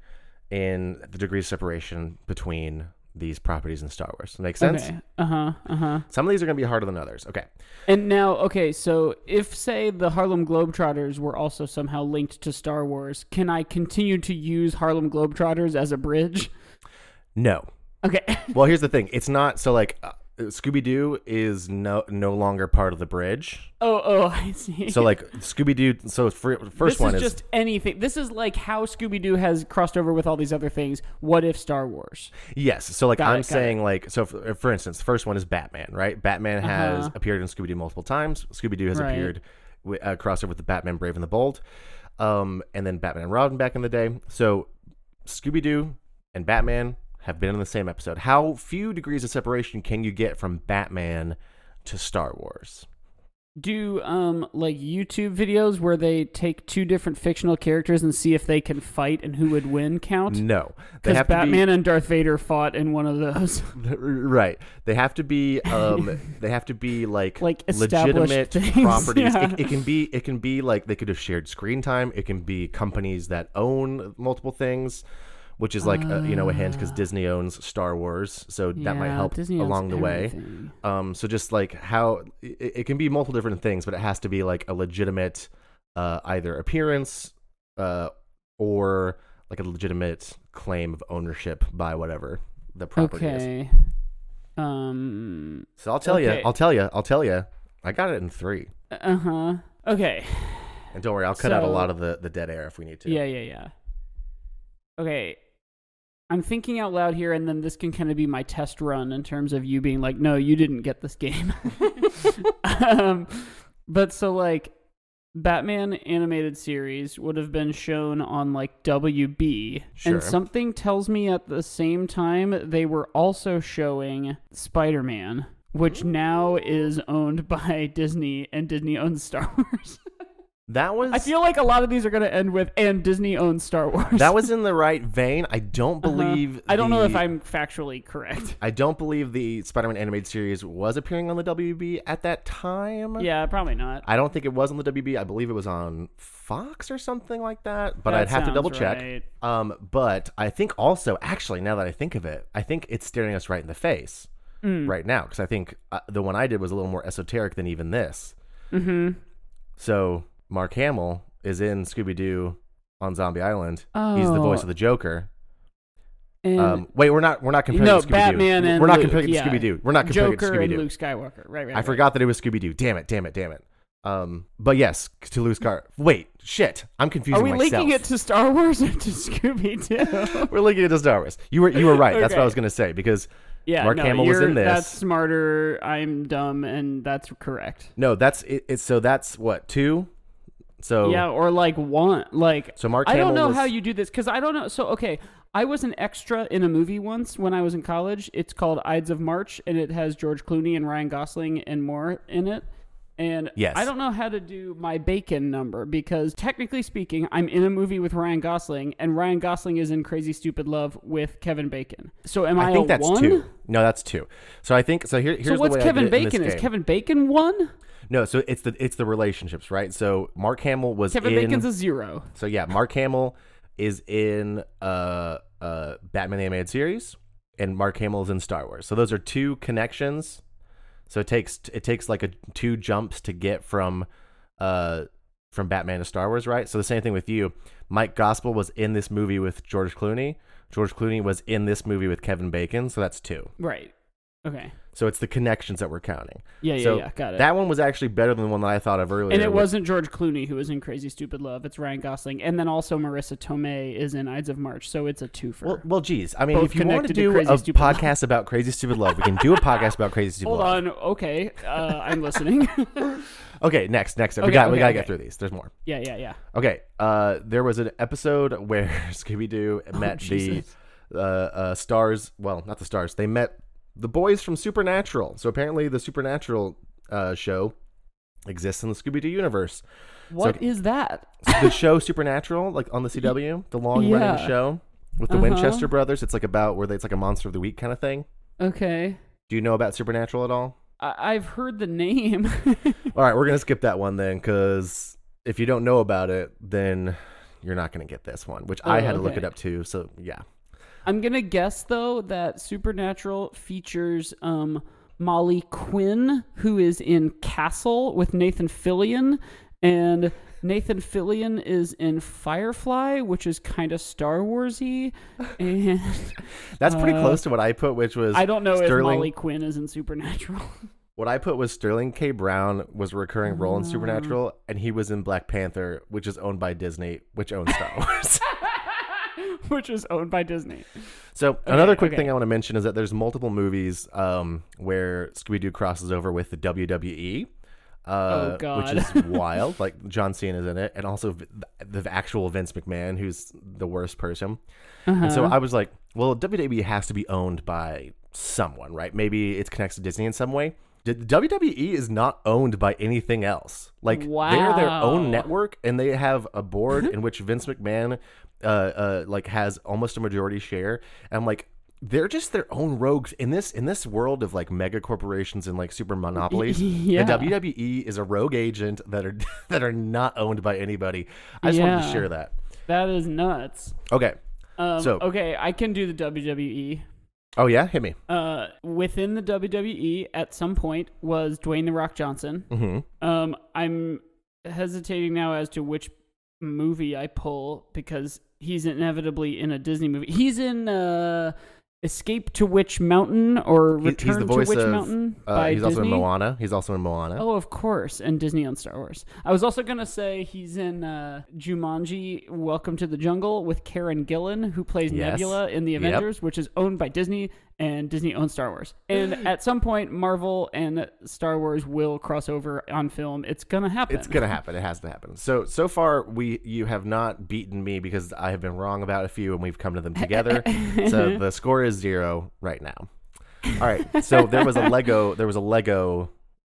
in the degree of separation between these properties in Star Wars. Make sense? Okay. Uh huh. Uh huh. Some of these are going to be harder than others. Okay. And now, okay, so if say the Harlem Globetrotters were also somehow linked to Star Wars, can I continue to use Harlem Globetrotters as a bridge? No. Okay. Well, here's the thing. It's not so like uh, Scooby Doo is no no longer part of the bridge. oh, oh, I see. So like Scooby Doo. So first this one is is, just anything. This is like how Scooby Doo has crossed over with all these other things. What if Star Wars? yes. So like Got I'm it, got saying like so for, for instance, the first one is Batman. Right. Batman has Uh-huh. appeared in Scooby Doo multiple times. Scooby Doo has Right. appeared wi- uh, crossover with the Batman Brave and the Bold, um, and then Batman and Robin back in the day. So Scooby Doo and Batman have been in the same episode. How few degrees of separation can you get from Batman to Star Wars? Do um like YouTube videos where they take two different fictional characters and see if they can fight and who would win count? No, Because Batman and Darth Vader fought in one of those. right. They have to be. Um, they have to be like Like legitimate things, properties. yeah. It, it can be. It can be like they could have shared screen time. It can be companies that own multiple things, which is like uh, you know a hint because Disney owns Star Wars, so that might Yeah, help Disney owns along the way. Um, so just like how it, it can be multiple different things, but it has to be like a legitimate, uh, either appearance, uh, or like a legitimate claim of ownership by whatever the property is. Okay. Um. So I'll tell you, I'll tell you, I'll tell you. I got it in three, Uh huh. Okay. and don't worry, I'll cut out a lot of the the dead air if we need to. Yeah, yeah, yeah. Okay. I'm thinking out loud here, and then this can kind of be my test run in terms of you being like, no, you didn't get this game. um, but so, like, Batman animated series would have been shown on, like, WB. Sure. And something tells me at the same time they were also showing Spider Man, which now is owned by Disney, and Disney owns Star Wars. That was I feel like a lot of these are going to end with and Disney owns Star Wars. that was in the right vein. I don't Uh-huh. believe. I don't know if I'm factually correct. I don't believe the Spider-Man animated series was appearing on the WB at that time. Yeah, probably not. I don't think it was on the WB. I believe it was on Fox or something like that. But That I'd have to double check. right. Um, but I think also, actually, now that I think of it, I think it's staring us right in the face Mm. right now because I think uh, the one I did was a little more esoteric than even this. Mm-hmm. So Mark Hamill is in Scooby Doo on Zombie Island. Oh. He's the voice Oh. of the Joker. And Um, wait, we're not we're not comparing no, it to Scooby Batman Doo. and We're not Luke, comparing yeah. Scooby Doo. We're not comparing it Joker Scooby and Doo. Luke Skywalker. Right, right. I forgot that it was Scooby Doo. Damn it! Damn it! Damn it! Um, but yes, to Luke Car. Wait, shit! I'm confusing myself. Are we myself. linking it to Star Wars or to Scooby Doo? We're linking it to Star Wars. You were you were right. That's what I was gonna say because yeah, Mark no, Hamill was in this. That's smarter. I'm dumb, and that's correct. no, that's it, it's so that's what two. So Yeah, or like one, like so Mark I don't know was, how you do this because I don't know. So okay, I was an extra in a movie once when I was in college. It's called Ides of March, and it has George Clooney and Ryan Gosling and more in it. And Yes. I don't know how to do my bacon number because technically speaking, I'm in a movie with Ryan Gosling, and Ryan Gosling is in Crazy Stupid Love with Kevin Bacon. So am I, I think that's one? two. No, that's two. So I think so. Here, here's So what's Kevin Bacon? Is. Kevin Bacon one? No, so it's the it's the relationships, right? So Mark Hamill was Kevin in. Bacon's a zero. so yeah, Mark Hamill is in uh uh Batman the animated series, and Mark Hamill is in Star Wars. So those are two connections. So it takes it takes like a two jumps to get from uh from Batman to Star Wars, right? So the same thing with you. Mike Gospel was in this movie with George Clooney. George Clooney was in this movie with Kevin Bacon, so that's two. Right. Okay. So it's the connections that we're counting. Yeah, yeah, so yeah. Got it. That one was actually better than the one that I thought of earlier. and it which- wasn't George Clooney who was in Crazy Stupid Love. It's Ryan Gosling, and then also Marisa Tomei is in Ides of March. So it's a twofer. Well, well, geez. I mean, Both if you want to to do Crazy a Stupid Love. podcast about Crazy Stupid Love, we can do a podcast about Crazy Stupid Hold Love. on. Okay, uh, I'm listening. Okay, next, next. we Okay, got, we okay, gotta okay. get through these. There's more. yeah, yeah, yeah. Okay, uh, there was an episode where Scooby Doo met the Oh, Jesus. uh, uh, stars. Well, not the stars. They met the boys from Supernatural. So apparently, the Supernatural uh, show exists in the Scooby Doo universe. What is that? the show Supernatural, like on the CW, the long running Yeah. show with the Uh-huh. Winchester brothers. It's like about where they, it's like a monster of the week kind of thing. Okay, Do you know about Supernatural at all? I- I've heard the name. All right, we're gonna skip that one then, because if you don't know about it, then you're not gonna get this one, which I Oh, had to look it up too. So yeah, I'm gonna guess though that Supernatural features um, Molly Quinn, who is in Castle with Nathan Fillion, and Nathan Fillion is in Firefly, which is kind of Star Warsy, and that's pretty Uh, close to what I put, which was I don't know Sterling. if Molly Quinn is in Supernatural. What I put was Sterling K. Brown was a recurring role in Supernatural, and he was in Black Panther, which is owned by Disney, which owns Star Wars. which is owned by Disney. So another quick okay. thing I want to mention is that there's multiple movies um, where Scooby Doo crosses over with the WWE. Uh, Oh. Which is wild. Like John Cena is in it, and also v- the actual Vince McMahon, who's the worst person. And so Uh-huh. I was like, well, WWE has to be owned by someone, right? Maybe it's connected to Disney in some way. D- WWE is not owned by anything else. Like they're their own network, and they have a board in which Vince McMahon, uh, uh, like has almost a majority share. And I'm like, they're just their own rogues in this in this world of like mega corporations and like super monopolies. Yeah. The WWE is a rogue agent that are that are not owned by anybody. I just wanted to share that. that is nuts. Okay. Um, So- okay, I can do the WWE. Oh yeah, hit me. Uh, within the WWE, at some point, was Dwayne the Rock Johnson. hmm Um, I'm hesitating now as to which movie I pull because he's inevitably in a Disney movie. He's in uh, Escape to Witch Mountain or Return he's the voice to Witch of. Mountain uh, by he's Disney. also in Moana. He's also in Moana. Oh, of course, and Disney on Star Wars. I was also gonna say he's in uh, Jumanji: Welcome to the Jungle with Karen Gillan, who plays Yes. Nebula in the Yep. Avengers, which is owned by Disney, and Disney owns Star Wars. And at some point, Marvel and Star Wars will cross over on film. It's gonna happen. It's gonna happen. It has to happen. So so far, we you have not beaten me because I have been wrong about a few, and we've come to them together. so the score is zero right now. All right. So there was a Lego. There was a Lego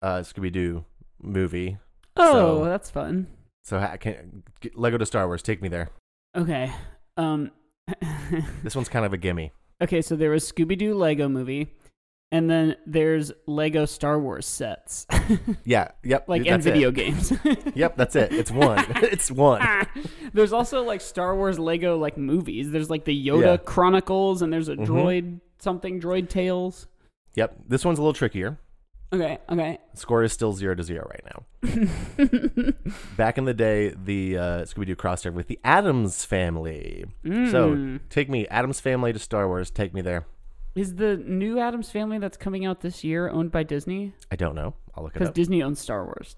uh, Scooby Doo movie. Oh, So- that's fun. So I can, Lego to Star Wars. Take me there. Okay. Um. This one's kind of a gimme. Okay, so there was Scooby Doo Lego movie, and then there's Lego Star Wars sets, Yeah. Yep. like and video It. games. Yep. That's it. It's one. it's one. there's also like Star Wars Lego like movies. There's like the Yoda Yeah. Chronicles, and there's a Mhm. droid something droid tales. Yep. This one's a little trickier. Okay, okay. Score is still zero to zero right now. Back in the day, the uh, Scooby Doo crossed over with the Addams family. So Mm. take me, Addams family to Star Wars. Take me there. is the new Addams Family that's coming out this year owned by Disney? I don't know. I'll look it up. Because. Disney owns Star Wars.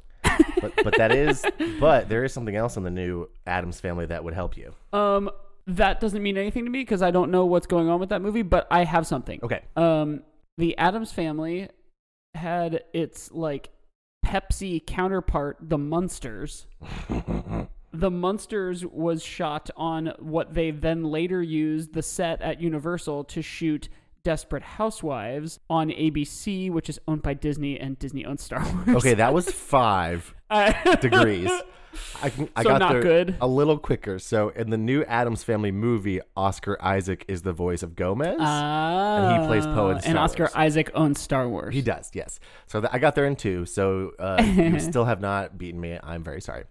but, but that is, but there is something else in the new Addams family that would help you. Um, that doesn't mean anything to me because I don't know what's going on with that movie. But I have something. Okay. Um, the Addams Family had its like Pepsi counterpart, the Munsters. the Munsters was shot on what they then later used the set at Universal to shoot Desperate Housewives on ABC, which is owned by Disney, and Disney owns Star Wars. Okay, that was five degrees. I, can, I So got not there good. a little quicker. So in the new Addams family movie, Oscar Isaac is the voice of Gomez. and he plays Poe in And Star Oscar Wars. Isaac owns Star Wars. He does, yes. So I got there in two. So uh, you still have not beaten me. I'm very sorry.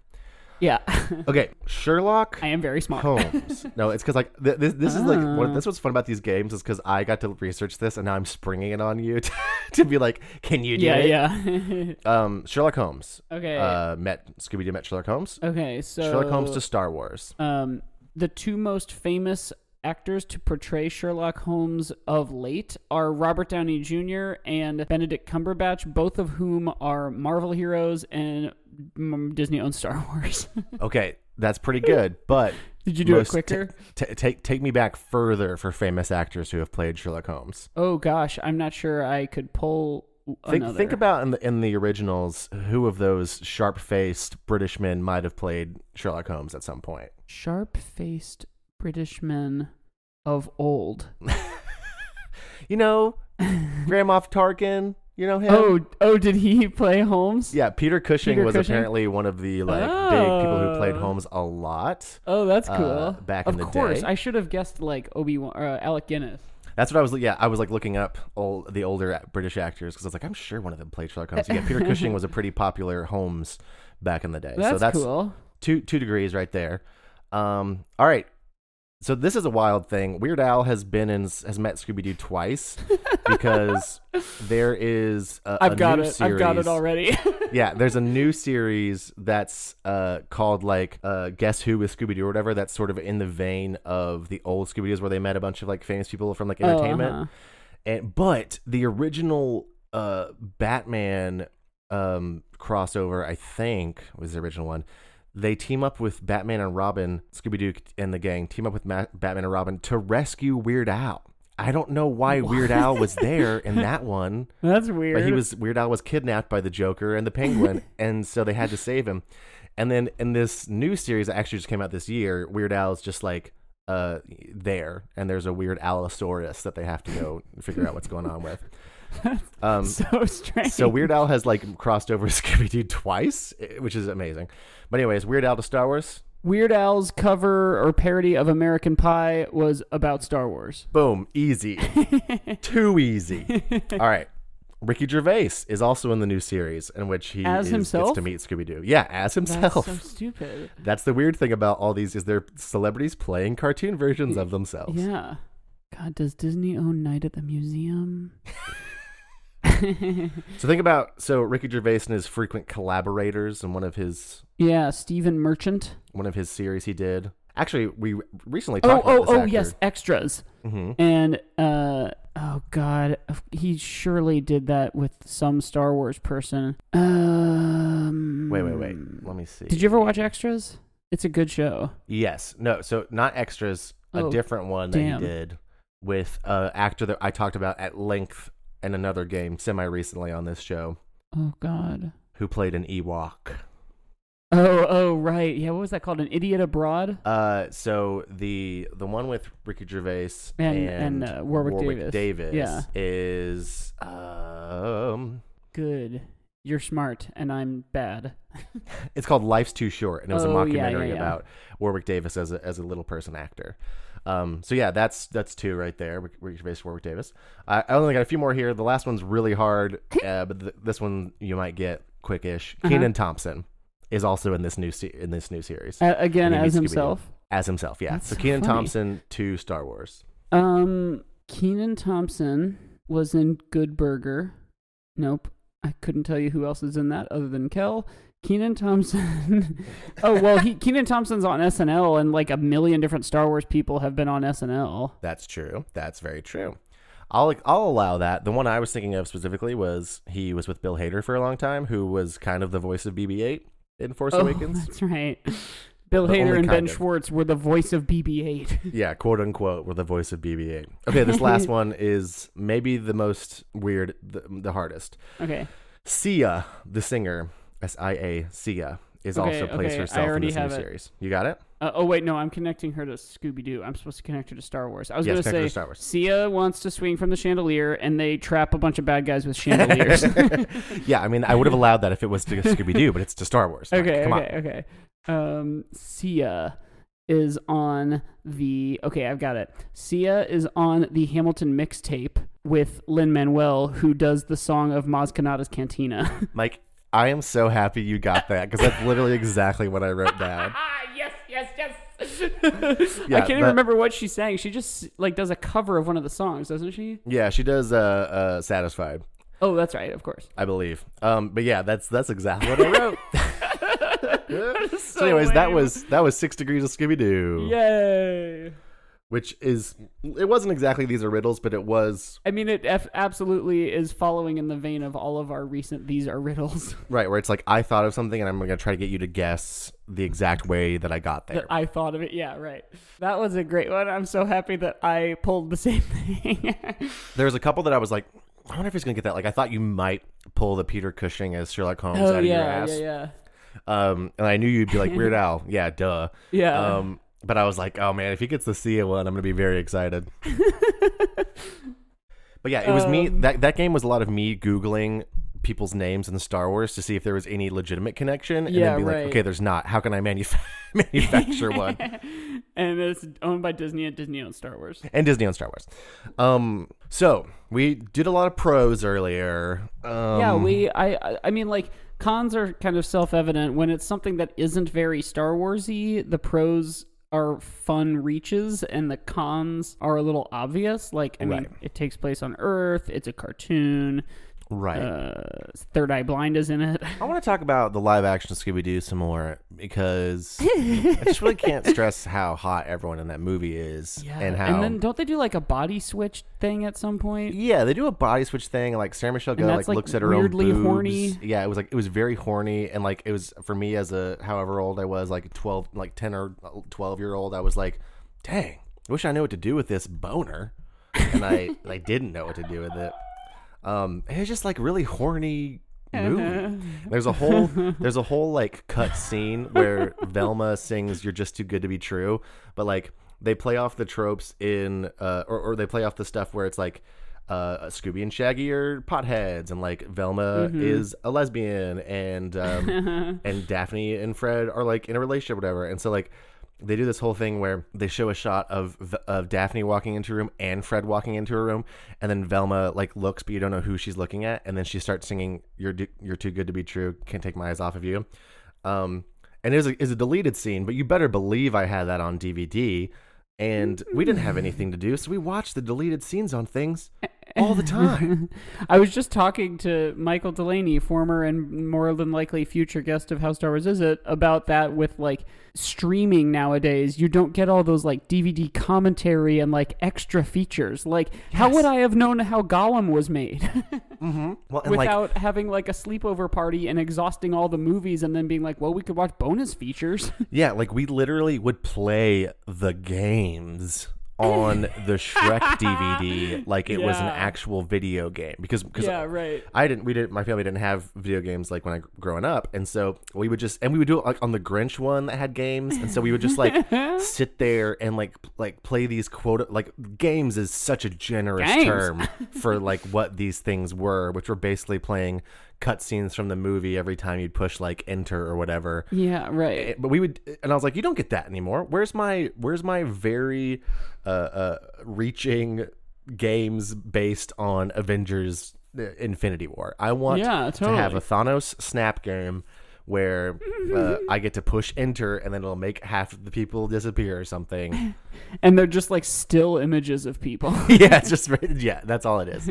Yeah, Okay, Sherlock I am very smart. Holmes. no, it's because like th- this. This is like Ah. what, this what's fun about these games is because I got to research this and now I'm springing it on you to, to be like, can you do yeah, it? yeah. Um, Sherlock Holmes. okay. Uh, met Scooby Doo met Sherlock Holmes. okay, so Sherlock Holmes to Star Wars. um, the two most famous actors to portray Sherlock Holmes of late are Robert Downey Jr. and Benedict Cumberbatch, both of whom are Marvel heroes and mm, Disney owns Star Wars. Okay, that's pretty good, but Did you do it quicker? t- take take me back further for famous actors who have played Sherlock Holmes. oh gosh, I'm not sure I could pull Think another. think about in the in the originals who of those sharp faced British men might have played Sherlock Holmes at some point. sharp-faced British men of old. You know, Grand Moff Tarkin. You know him. Oh, oh, did he play Holmes? Yeah, Peter Cushing Peter was Cushing? apparently one of the like big people who played Oh. Holmes a lot. Oh, that's cool. Uh, back of in the course, day. I should have guessed like Obi Wan, uh, Alec Guinness. That's what I was. Yeah, I was like looking up all the older British actors because I was like, I'm sure one of them played Sherlock Holmes. Yeah, Peter Cushing was a pretty popular Holmes back in the day. That's, so that's cool. two two degrees right there. Um, all right. So this is a wild thing. Weird Al has been in has met Scooby Doo twice because there is a, I've a got new it. series. I've got it already. yeah, there's a new series that's uh, called like uh, Guess Who with Scooby Doo or whatever. That's sort of in the vein of the old Scooby Doo's where they met a bunch of like famous people from like entertainment. Oh, uh-huh. And but the original uh, Batman um, crossover, I think, was the original one. They team up with Batman and Robin, Scooby Doo and the gang team up with Ma- Batman and Robin to rescue Weird Al. I don't know why Weird Al was there in that one. That's weird. But he was Weird Al was kidnapped by the Joker and the Penguin, and so they had to save him. And then in this new series that actually just came out this year, Weird Al is just like uh there, and there's a weird Allosaurus that they have to go figure out what's going on with. Um, so strange. so Weird Al has like crossed over Scooby Doo twice, eh, which is amazing. But anyways, Weird Al to Star Wars, Weird Al's cover or parody of American Pie was about Star Wars. boom, easy, too easy. All right. Ricky Gervais is also in the new series in which he As is, gets himself? to meet Scooby Doo. Yeah, as That's himself. so stupid. That's the weird thing about all these is they're celebrities playing cartoon versions of themselves. Yeah. God, does Disney own Night at the Museum? So think about so Ricky Gervais and his frequent collaborators and one of his yeah, Stephen Merchant. one of his series he did. Actually, we recently Oh, talked oh, about this oh, actor. yes, extras. hmm And uh oh god, he surely did that with some Star Wars person. Um Wait, wait, wait. Let me see. Did you ever watch Extras? It's a good show. Yes. No. So not extras. A Oh, different one that damn. he did with a actor that I talked about at length in another game semi recently on this show, Oh god. who played an Ewok. Oh, oh right. Yeah, what was that called? An Idiot Abroad? Uh, so the the one with Ricky Gervais And- and, and, uh, Warwick Davis. Yeah. is um, Good. You're smart and I'm bad. it's called Life's Too Short, and it was a Oh, yeah, mockumentary yeah, yeah. about Warwick Davis as a as a little person actor. Um, so yeah, that's that's two right there. Rick- Ricky Gervais, Warwick Davis. I, I only got a few more here. The last one's really hard, uh, but th- this one you might get quickish. Uh-huh. Kenan Thompson is also in this new se- in this new series Uh, again, as Scooby-Doo. himself. as himself. Yeah, That's so so Kenan funny. Thompson to Star Wars. Um, Kenan Thompson was in Good Burger. Nope. I couldn't tell you who else is in that other than Kel. Kenan Thompson. oh well, he Kenan Thompson's on SNL, and like a million different Star Wars people have been on SNL. That's true. That's very true. I'll I'll allow that. The one I was thinking of specifically was he was with Bill Hader for a long time, who was kind of the voice of BB-8 in Force oh, Awakens. that's right. Bill But Hader and Ben of. Schwartz were the voice of BB-8. Yeah, quote unquote, were the voice of BB-8. Okay, this last one is maybe the most weird, the, the hardest. okay. Sia, the singer, S I A Sia, is Okay, also plays okay, I herself in already this new have it. series. You got it? Uh, oh wait, no, I'm connecting her to Scooby Doo. I'm supposed to connect her to Star Wars. I was Yes, gonna connect her say to Star Wars. Sia wants to swing from the chandelier, and they trap a bunch of bad guys with chandeliers. Yeah, I mean, I would have allowed that if it was to Scooby Doo, but it's to Star Wars. Like, okay, come okay, okay. Um, Sia is on the. Okay, I've got it. Sia is on the Hamilton mixtape with Lin Manuel, who does the song of Maz Kanata's Cantina. Mike, I am so happy you got that because that's literally exactly what I wrote down. yes, yes, yes. Yeah, I can't even that- remember what she sang. She just like does a cover of one of the songs, doesn't she? Yeah, she does uh, uh, "Satisfied," Oh, that's right, of course. I believe. Um, but yeah, that's that's exactly what I wrote. so, so anyways, that was that was six degrees of Scooby Doo. Yay! Which is it wasn't exactly these are riddles, but it was I mean, it f- absolutely is following in the vein of all of our recent "These Are Riddles" right where it's like I thought of something and I'm gonna try to get you to guess the exact way that I got there. that I thought of it. Yeah, right. That was a great one. I'm so happy that I pulled the same thing. There's a couple that I was like, I wonder if he's gonna get that. Like I thought you might pull the Peter Cushing as Sherlock Holmes oh out of your ass. yeah, yeah, Um, and I knew you'd be like Weird Al. Yeah, duh. yeah. Um, but I was like, oh man, if he gets Sia one, I'm gonna be very excited. but yeah, it was me. Um, That that game was a lot of me googling people's names in Star Wars to see if there was any legitimate connection, and Yeah, then be right. like, okay, there's not. How can I manuf- manufacture one? and it's owned by Disney and Disney owns Star Wars. And Disney owns Star Wars. Um, so we did a lot of pros earlier. Um, yeah, we. I. I- I mean, like cons are kind of self-evident when it's something that isn't very Star Warsy. The pros are fun reaches, and the cons are a little obvious. Like, I mean, it takes place on Earth. It's a cartoon. Right. Uh, Third Eye Blind is in it. I want to talk about the live action Scooby Doo some more because I just really can't stress how hot everyone in that movie is and how. And then don't they do like a body switch thing at some point? yeah, they do a body switch thing. Like Sarah Michelle Gellar, like, like, looks at her weirdly own boobs. horny. Yeah, it was like it was very horny, and like it was for me as a however old I was, like twelve, like ten or twelve year old. I was like, dang, I wish I knew what to do with this boner, and I I didn't know what to do with it. Um, it was just like really horny movie. There's a whole there's a whole like cut scene where Velma sings "You're Just Too Good to Be True," but like they play off the tropes in uh, or or they play off the stuff where it's like. Uh, Scooby and Shaggy are potheads, and like Velma is a lesbian, and um, and Daphne and Fred are like in a relationship, whatever. And so like they do this whole thing where they show a shot of of Daphne walking into a room and Fred walking into a room, and then Velma like looks, but you don't know who she's looking at, and then she starts singing "You're You're Too Good to Be True," can't take my eyes off of you. Um, and it was a, is a deleted scene, but you better believe I had that on DVD, and we didn't have anything to do, so we watched the deleted scenes on things all the time. I was just talking to Michael Delaney, former and more than likely future guest of How Star Wars Is It, about that with like streaming nowadays. You don't get all those like DVD commentary and like extra features. Like, how would I have known how Gollum was made mm-hmm. Well, and like without having like a sleepover party and exhausting all the movies and then being like, well, we could watch bonus features? Yeah, like we literally would play the games on the Shrek DVD like it was an Yeah. actual video game because because yeah, right. I didn't we didn't my family didn't have video games like when I growing up and so we would just and we would do it like on the Grinch one that had games and so we would just like sit there and like p- like play these quote like games is such a generous Games. term for like what these things were which were basically playing cutscenes from the movie every time you'd push like enter or whatever. Yeah, right. Eh, but we would and i was like you don't get that anymore. Where's my where's my very uh uh reaching games based on avengers uh, infinity war? I want Yeah, to have a thanos snap game where uh, i get to push enter and then it'll make half of the people disappear or something. And they're just like still images of people. yeah it's just yeah that's all it is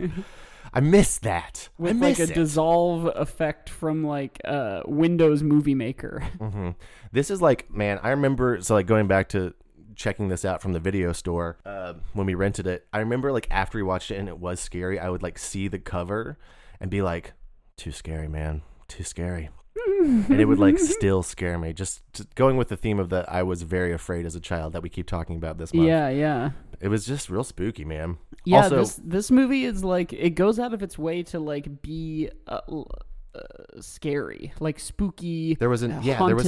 i miss that i with miss like a it. dissolve effect from like uh Windows Movie Maker. hmm This is like, man, I remember. So, like, going back to checking this out from the video store uh, when we rented it, I remember, like, after we watched it and it was scary, I would, like, see the cover and be like, too scary, man. Too scary. and it would, like, still scare me. Just, just going with the theme of that, I was very afraid as a child that we keep talking about this month. Yeah, yeah. It was just real spooky, man. Yeah, also, this this movie is like it goes out of its way to like be uh, uh, scary, like spooky, there was an, yeah, there was,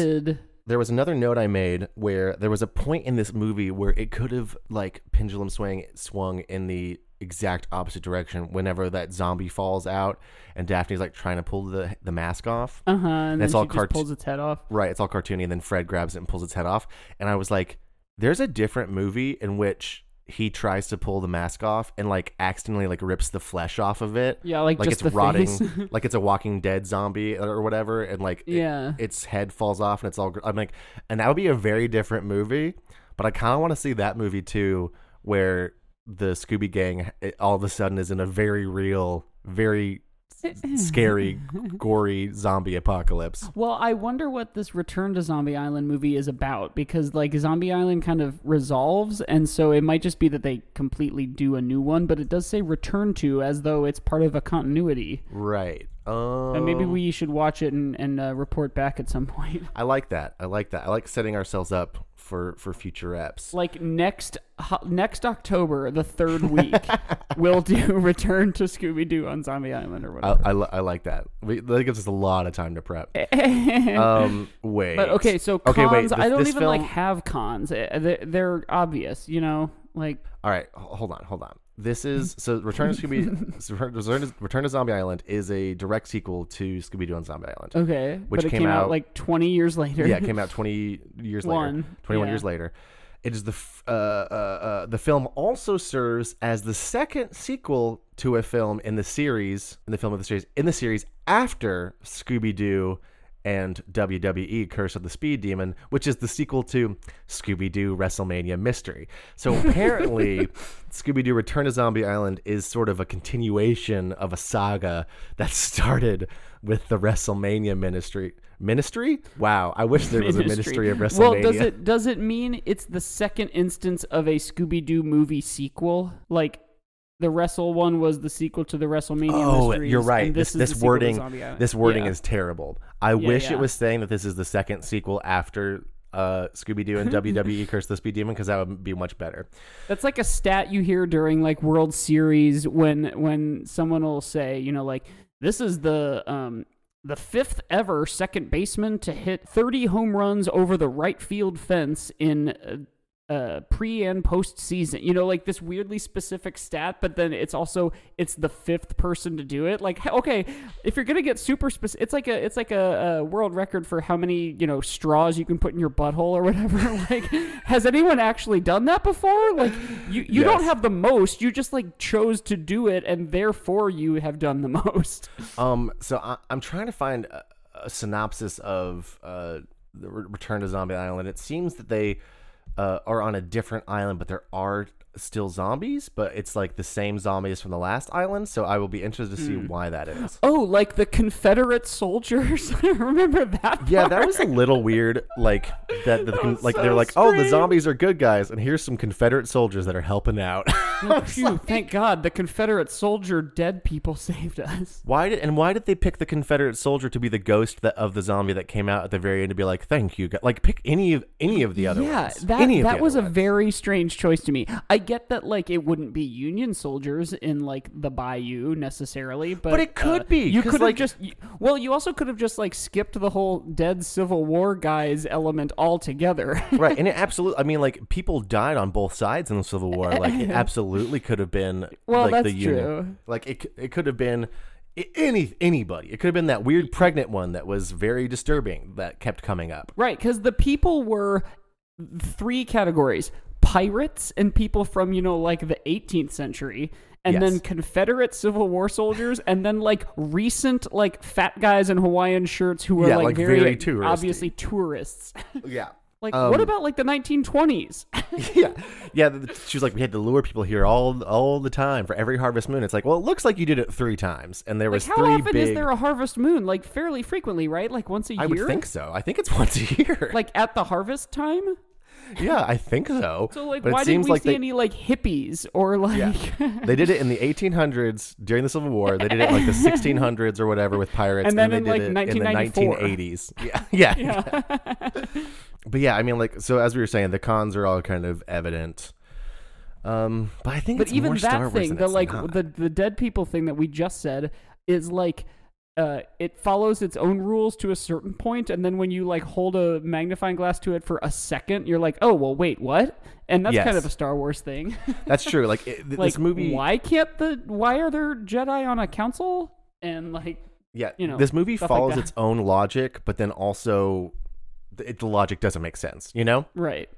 there was another note I made where there was a point in this movie where it could have like pendulum swing swung in the exact opposite direction whenever that zombie falls out and Daphne's like trying to pull the the mask off. Uh huh. And That's then all cart- pulls its head off. Right, it's all cartoony and then Fred grabs it and pulls its head off and I was like there's a different movie in which he tries to pull the mask off and like accidentally like rips the flesh off of it. Yeah, like, Like just it's rotting, like it's a Walking Dead zombie or whatever, and like it- yeah. its head falls off and it's all. I'm like, and that would be a very different movie. But I kind of want to see that movie too, where the Scooby Gang it, all of a sudden is in a very real, very scary, gory zombie apocalypse. Well, I wonder what this Return to Zombie Island movie is about because like Zombie Island kind of resolves and so it might just be that they completely do a new one, but it does say return to as though it's part of a continuity. Right. Um, And maybe we should watch it and, and uh, report back at some point. I like that. I like that. I like setting ourselves up for for future eps. Like next ho- next October, the third week, we'll do Return to Scooby Doo on Zombie Island or whatever. I, li- I like that. We, that gives us a lot of time to prep. um, wait. But okay, so cons, okay, wait. This, I don't even film, like have cons. Eh, They're, they're obvious, you know. Like All right, hold on, hold on. This is so Return to Scooby so Return, to, Return to Zombie Island is a direct sequel to Scooby Doo on Zombie Island. okay, Which but it came out, like twenty years later. Yeah, it came out 20 years later. One, 21 yeah. years later. It is the f- uh, uh, uh, the film also serves as the second sequel to a film in the series in the film of the series in the series after Scooby Doo and WWE Curse of the Speed Demon, which is the sequel to Scooby Doo WrestleMania Mystery. So apparently, Scooby Doo Return to Zombie Island is sort of a continuation of a saga that started with the WrestleMania ministry. Ministry? Wow, I wish there was a ministry of WrestleMania. Well, does it does it mean it's the second instance of a Scooby Doo movie sequel? Like the Wrestle one was the sequel to the WrestleMania. Oh, Mysteries, you're right. and This this to wording this wording Yeah. is terrible. I wish yeah. it was saying that this is the second sequel after uh, Scooby Doo and WWE Curse the Speed Demon because that would be much better. That's like a stat you hear during like World Series when when someone will say, you know, like this is the um the fifth ever second baseman to hit 30 home runs over the right field fence in uh, uh, pre and post season. You know, like this weirdly specific stat, but then it's also it's the fifth person to do it. Like, okay, if you're gonna get super specific, it's like a it's like a, a world record for how many you know straws you can put in your butthole or whatever. like, has anyone actually done that before? Like, you you don't have the most. You just like chose to do it, and therefore you have done the most. Um, so I, I'm trying to find a, a synopsis of uh, the Re- Return to Zombie Island. It seems that they uh, are on a different island, but there are still zombies, but it's like the same zombies from the last island. So I will be interested to see Hmm. why that is. Oh, like the Confederate soldiers. Remember that? Yeah, that was a little weird. Like that, the, was like so they're like, oh, the zombies are good guys, and here's some Confederate soldiers that are helping out. Phew, thank God the Confederate soldier dead people saved us. why did and why did they pick the Confederate soldier to be the ghost that, of the zombie that came out at the very end to be like, thank you, gu-" like pick any of any of the other yeah, ones. that of the that was a very strange choice to me. I get that like it wouldn't be Union soldiers in like the Bayou necessarily, but But it could uh, be, You could have like- just well, you also could have just like skipped the whole dead Civil War guys element altogether. right, and it absolutely. I mean, like people died on both sides in the Civil War. Like it absolutely could have been. Well, like, that's the Union. true. Like it, it could have been any anybody. It could have been that weird pregnant one that was very disturbing that kept coming up. Right, because the people were three categories pirates and people from, you know, like the 18th century, and then Confederate Civil War soldiers, and then like recent, like fat guys in Hawaiian shirts who were Yeah, like, like, very, very touristy. obviously tourists. Yeah. like, Um, what about like the 1920s? yeah, yeah. She was like, we had to lure people here all all the time for every harvest moon. It's like, well, it looks like you did it three times, and there like, was how three often big. is there a harvest moon? Like, fairly frequently, right? Like once a year? I would think so. I think it's once a year. Like at the harvest time? Yeah, I think so. So, like, but why it seems didn't we like see they, any like hippies or like. Yeah. they did it in the 1800s during the Civil War. They did it in like the 1600s or whatever with pirates, And then they in, did like, it in the 1980s. Yeah, yeah. yeah. But yeah, I mean, like, so as we were saying, the cons are all kind of evident. Um, but I think but it's even that thing the like not. the the dead people thing that we just said is like uh, it follows its own rules to a certain point, and then when you like hold a magnifying glass to it for a second, you're like, "Oh, well, wait, what?" And that's kind of a Star Wars thing. That's true. Like it, th- like, this movie, why can't the why are there Jedi on a council? And like, yeah, you know, this movie stuff like follows that. its own logic, but then also the, it, the logic doesn't make sense. You know, right?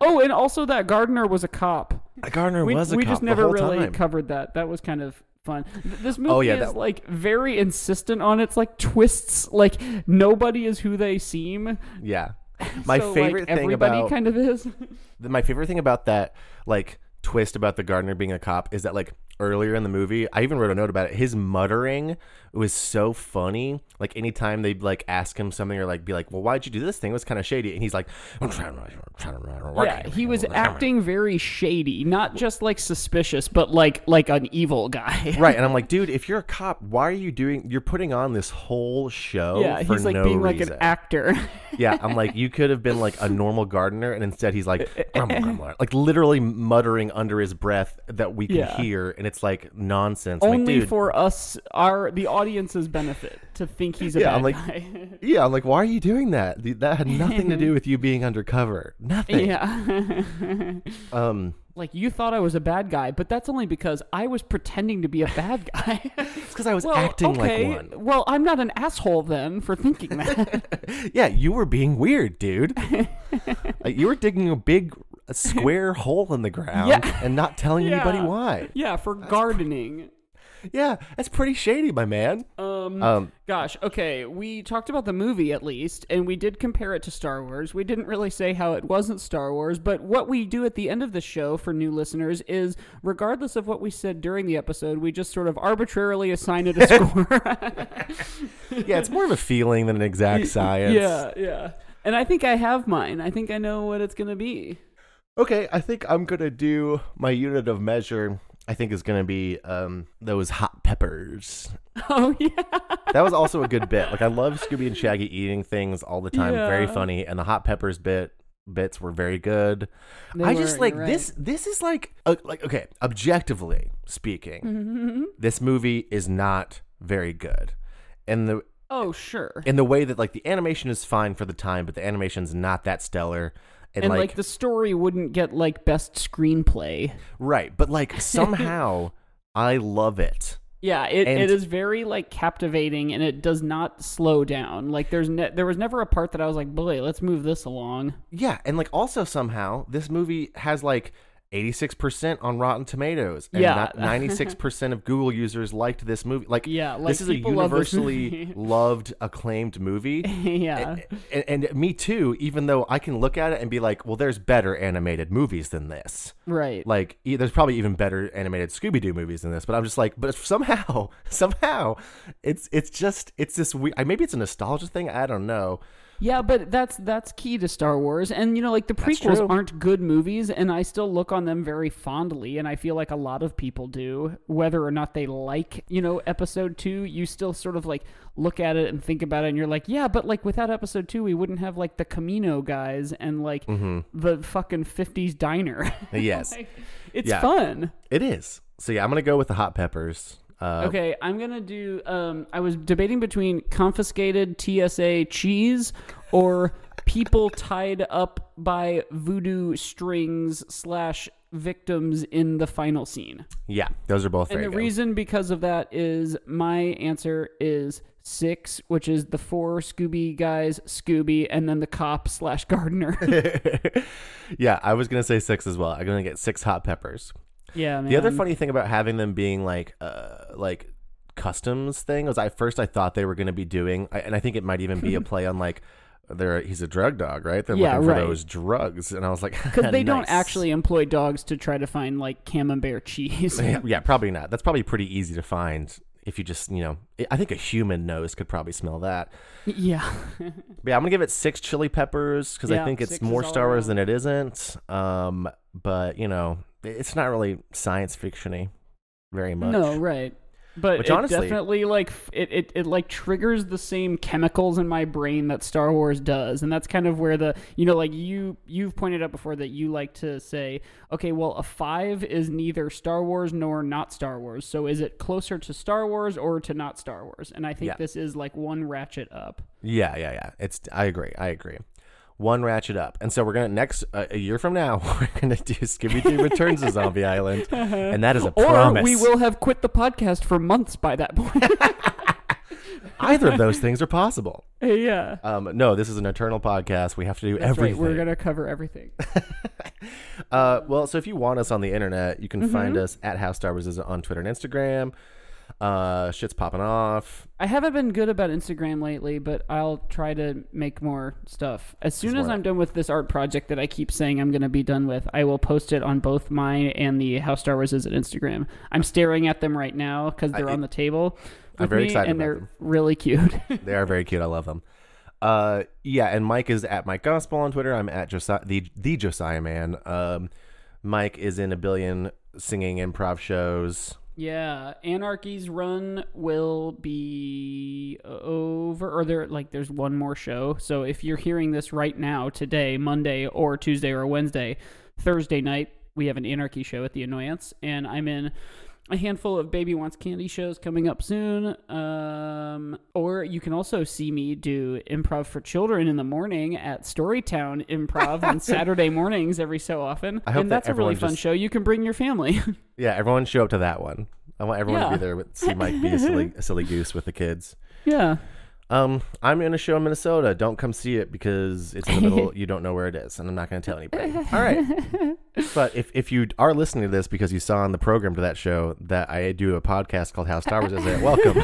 Oh, and also that gardener was a cop. Gardner we, was a we cop just the never whole really time. covered that. That was kind of fun. This oh, movie Oh, yeah, is that- like very insistent on its like twists. Like nobody is who they seem. yeah, my So, like, favorite thing everybody about kind of is. my favorite thing about that like twist about the gardener being a cop is that like earlier in the movie i even wrote a note about it his muttering it was so funny. Like anytime they'd like ask him something or like be like, "Well, why'd you do this thing?" It was kind of shady, and he's like, "I'm trying to, I'm trying to." Yeah, he was acting very shady, not just like suspicious, but like like an evil guy. right, and I'm like, dude, if you're a cop, why are you doing? You're putting on this whole show. yeah, for he's like no being reason. like an actor. Yeah, I'm like, you could have been like a normal gardener, and instead he's like, grumble, grumble, like literally muttering under his breath that we can Yeah. hear, and it's like nonsense. Like, Only dude, for us, our the audience's benefit to think he's a Yeah, bad I'm like- guy. yeah, I'm like, why are you doing that? That had nothing to do with you being undercover. Nothing. yeah. Um, like you thought I was a bad guy, but that's only because I was pretending to be a bad guy. it's because I was well, acting okay. like one. Well, I'm not an asshole then for thinking that. Yeah, you were being weird, dude. like, you were digging a big a square hole in the ground Yeah. and not telling anybody why. yeah, for gardening. Yeah, that's pretty shady, my man. Um, Um, gosh, okay, we talked about the movie at least, and we did compare it to Star Wars. We didn't really say how it wasn't Star Wars, but what we do at the end of the show for new listeners is, regardless of what we said during the episode, we just sort of arbitrarily assign it a score. yeah, it's more of a feeling than an exact science. yeah, yeah. And I think I have mine. I think I know what it's gonna be. Okay, I think I'm gonna do my unit of measure. I think is gonna be um, those hot peppers. Oh yeah. That was also a good bit. Like I love Scooby and Shaggy eating things all the time. Very funny, and the hot peppers bit bits were very good. They I were, just like right. this. This is like uh, like okay, objectively speaking, Mm-hmm. this movie is not very good, and the Oh sure. in the way that like the animation is fine for the time, but the animation's not that stellar. And, and like, like, the story wouldn't get like best screenplay. right, but like somehow I love it. Yeah, it, And- it is very like captivating and it does not slow down. Like there's ne- there was never a part that I was like, "Boy, let's move this along." Yeah, and like also somehow this movie has like 86% on Rotten Tomatoes and Yeah. not 96% of Google users liked this movie. Like Yeah, like, this is a universally loved acclaimed movie. yeah. and, and me too, even though I can look at it and be like, well there's better animated movies than this. right. Like e- there's probably even better animated Scooby Doo movies than this, but I'm just like, but somehow, somehow, it's it's just it's this weird. Maybe it's a nostalgia thing. I don't know. Yeah, but that's that's key to Star Wars, and you know, like the prequels aren't good movies, and I still look on them very fondly, and I feel like a lot of people do, whether or not they like, you know, Episode Two. You still sort of like look at it and think about it, and you're like, yeah, but like without Episode Two, we wouldn't have like the Kamino guys and like the fucking '50s diner. Mm-hmm. Yes, Like, it's Yeah. fun. it is. So yeah, I'm gonna go with the hot peppers. Uh, Okay, I'm gonna do. Um, I was debating between confiscated TSA cheese or people tied up by voodoo strings slash victims in the final scene. Yeah, those are both And the good. reason because of that is my answer is six, which is the four Scooby guys, Scooby, and then the cop slash gardener. yeah, I was gonna say six as well. I'm gonna get six hot peppers. Yeah, man. The other funny thing about having them being like uh like customs thing was I first I thought they were gonna be doing, I- and I think it might even be a play on like. They're, he's a drug dog, right? They're Yeah, looking for right. those drugs, and I was like, because they don't actually employ dogs to try to find like camembert cheese. yeah, yeah, probably not. That's probably pretty easy to find if you just, you know, I- think a human nose could probably smell that. yeah. But yeah, I'm gonna give it six chili peppers because I think it's more Star Wars than it isn't. Um, but you know, it's not really science fictiony very much. No, right. But Which it honestly- definitely like it, it it like triggers the same chemicals in my brain that Star Wars does, and that's kind of where the you know like you you've pointed out before that you like to say, okay, well a five is neither Star Wars nor not Star Wars, so is it closer to Star Wars or to not Star Wars? And I think Yeah. this is like one ratchet up. Yeah, yeah, yeah. It's I agree. I agree. One ratchet up, and so we're gonna next uh, a year from now we're gonna do Scooby Doo Returns to Zombie Island, and that is a Or promise. we will have quit the podcast for months by that point. Either of those things are possible. yeah. Um, no, this is an eternal podcast. We have to do That's everything. right. We're gonna cover everything. Uh, well, so if you want us on the internet, you can Mm-hmm. find us at How Star Wars is on Twitter and Instagram. Uh, shit's popping off. I haven't been good about Instagram lately, but I'll try to make more stuff. As soon Just as I'm done with this art project that I keep saying I'm going to be done with, I will post it on both mine and the How Star Wars is at Instagram. I'm staring at them right now because they're I- on the table. I'm very excited and they're them. really cute. They are very cute. I love them. Uh, yeah, and Mike is at Mike Gospel on Twitter. I'm at Josiah, the the Josiah Man. Um, Mike is in a billion singing improv shows. Yeah, Anarchy's run will be over, or there like there's one more show. So if you're hearing this right now, today, Monday, or Tuesday or Wednesday, Thursday night, we have an Anarchy show at the Annoyance, and I'm in a handful of Baby Wants Candy shows coming up soon. Um, or you can also see me do improv for children in the morning at Storytown Improv on Saturday mornings every so often. I hope and that that's a really fun just- show. You can bring your family. Yeah, everyone show up to that one. I want everyone to be there with see Mike be a silly a silly goose with the kids. yeah. Um, I'm in a show in Minnesota. Don't come see it because it's in the middle. you don't know where it is, and I'm not going to tell anybody. All right. But if, if you are listening to this because you saw on the program to that show that I do a podcast called How Star Wars Is It, welcome.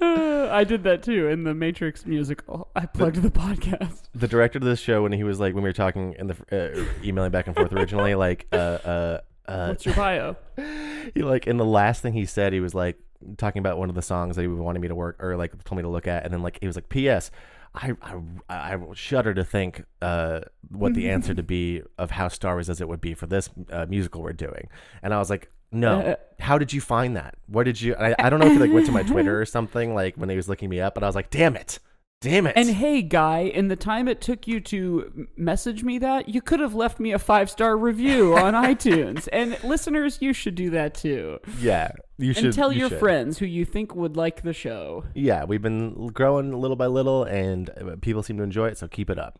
Uh, I did that too in the Matrix musical. I plugged the podcast. the director of this show, when he was like, when we were talking in the uh, emailing back and forth originally, like, uh, uh, uh, What's your bio? he like in the last thing he said, he was like talking about one of the songs that he wanted me to work or like told me to look at, and then like he was like, "P.S. I I, I shudder to think uh, what the answer to be of how Star Wars as it would be for this uh, musical we're doing," and I was like. No. How did you find that? What did you? I, I don't know if he like went to my Twitter or something like when he was looking me up, but I was like, "Damn it, damn it!" And hey, guy, in the time it took you to message me that, you could have left me a five star review on iTunes. And listeners, you should do that too. yeah, you should and tell you your should. friends who you think would like the show. Yeah, we've been growing little by little, and uh, people seem to enjoy it. So keep it up.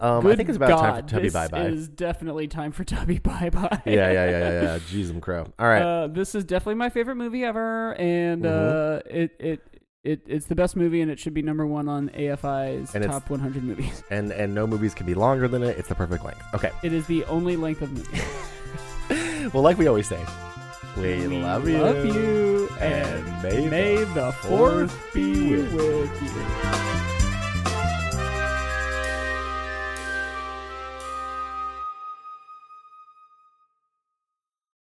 Um, I think it's about God, time for Tubby Bye Bye. is definitely time for Tubby Bye Bye. Yeah, yeah, yeah, yeah, yeah. Jeez, I'm crow. All right. Uh, this is definitely my favorite movie ever, and Mhm. uh, it it. It, it's the best movie and it should be number one on AFI's And top 100 movies. and and no movies can be longer than it. It's the perfect length. Okay. It is the only length of movie. Well, like we always say, we, We love you. love you, and may, May the the fourth be with with you.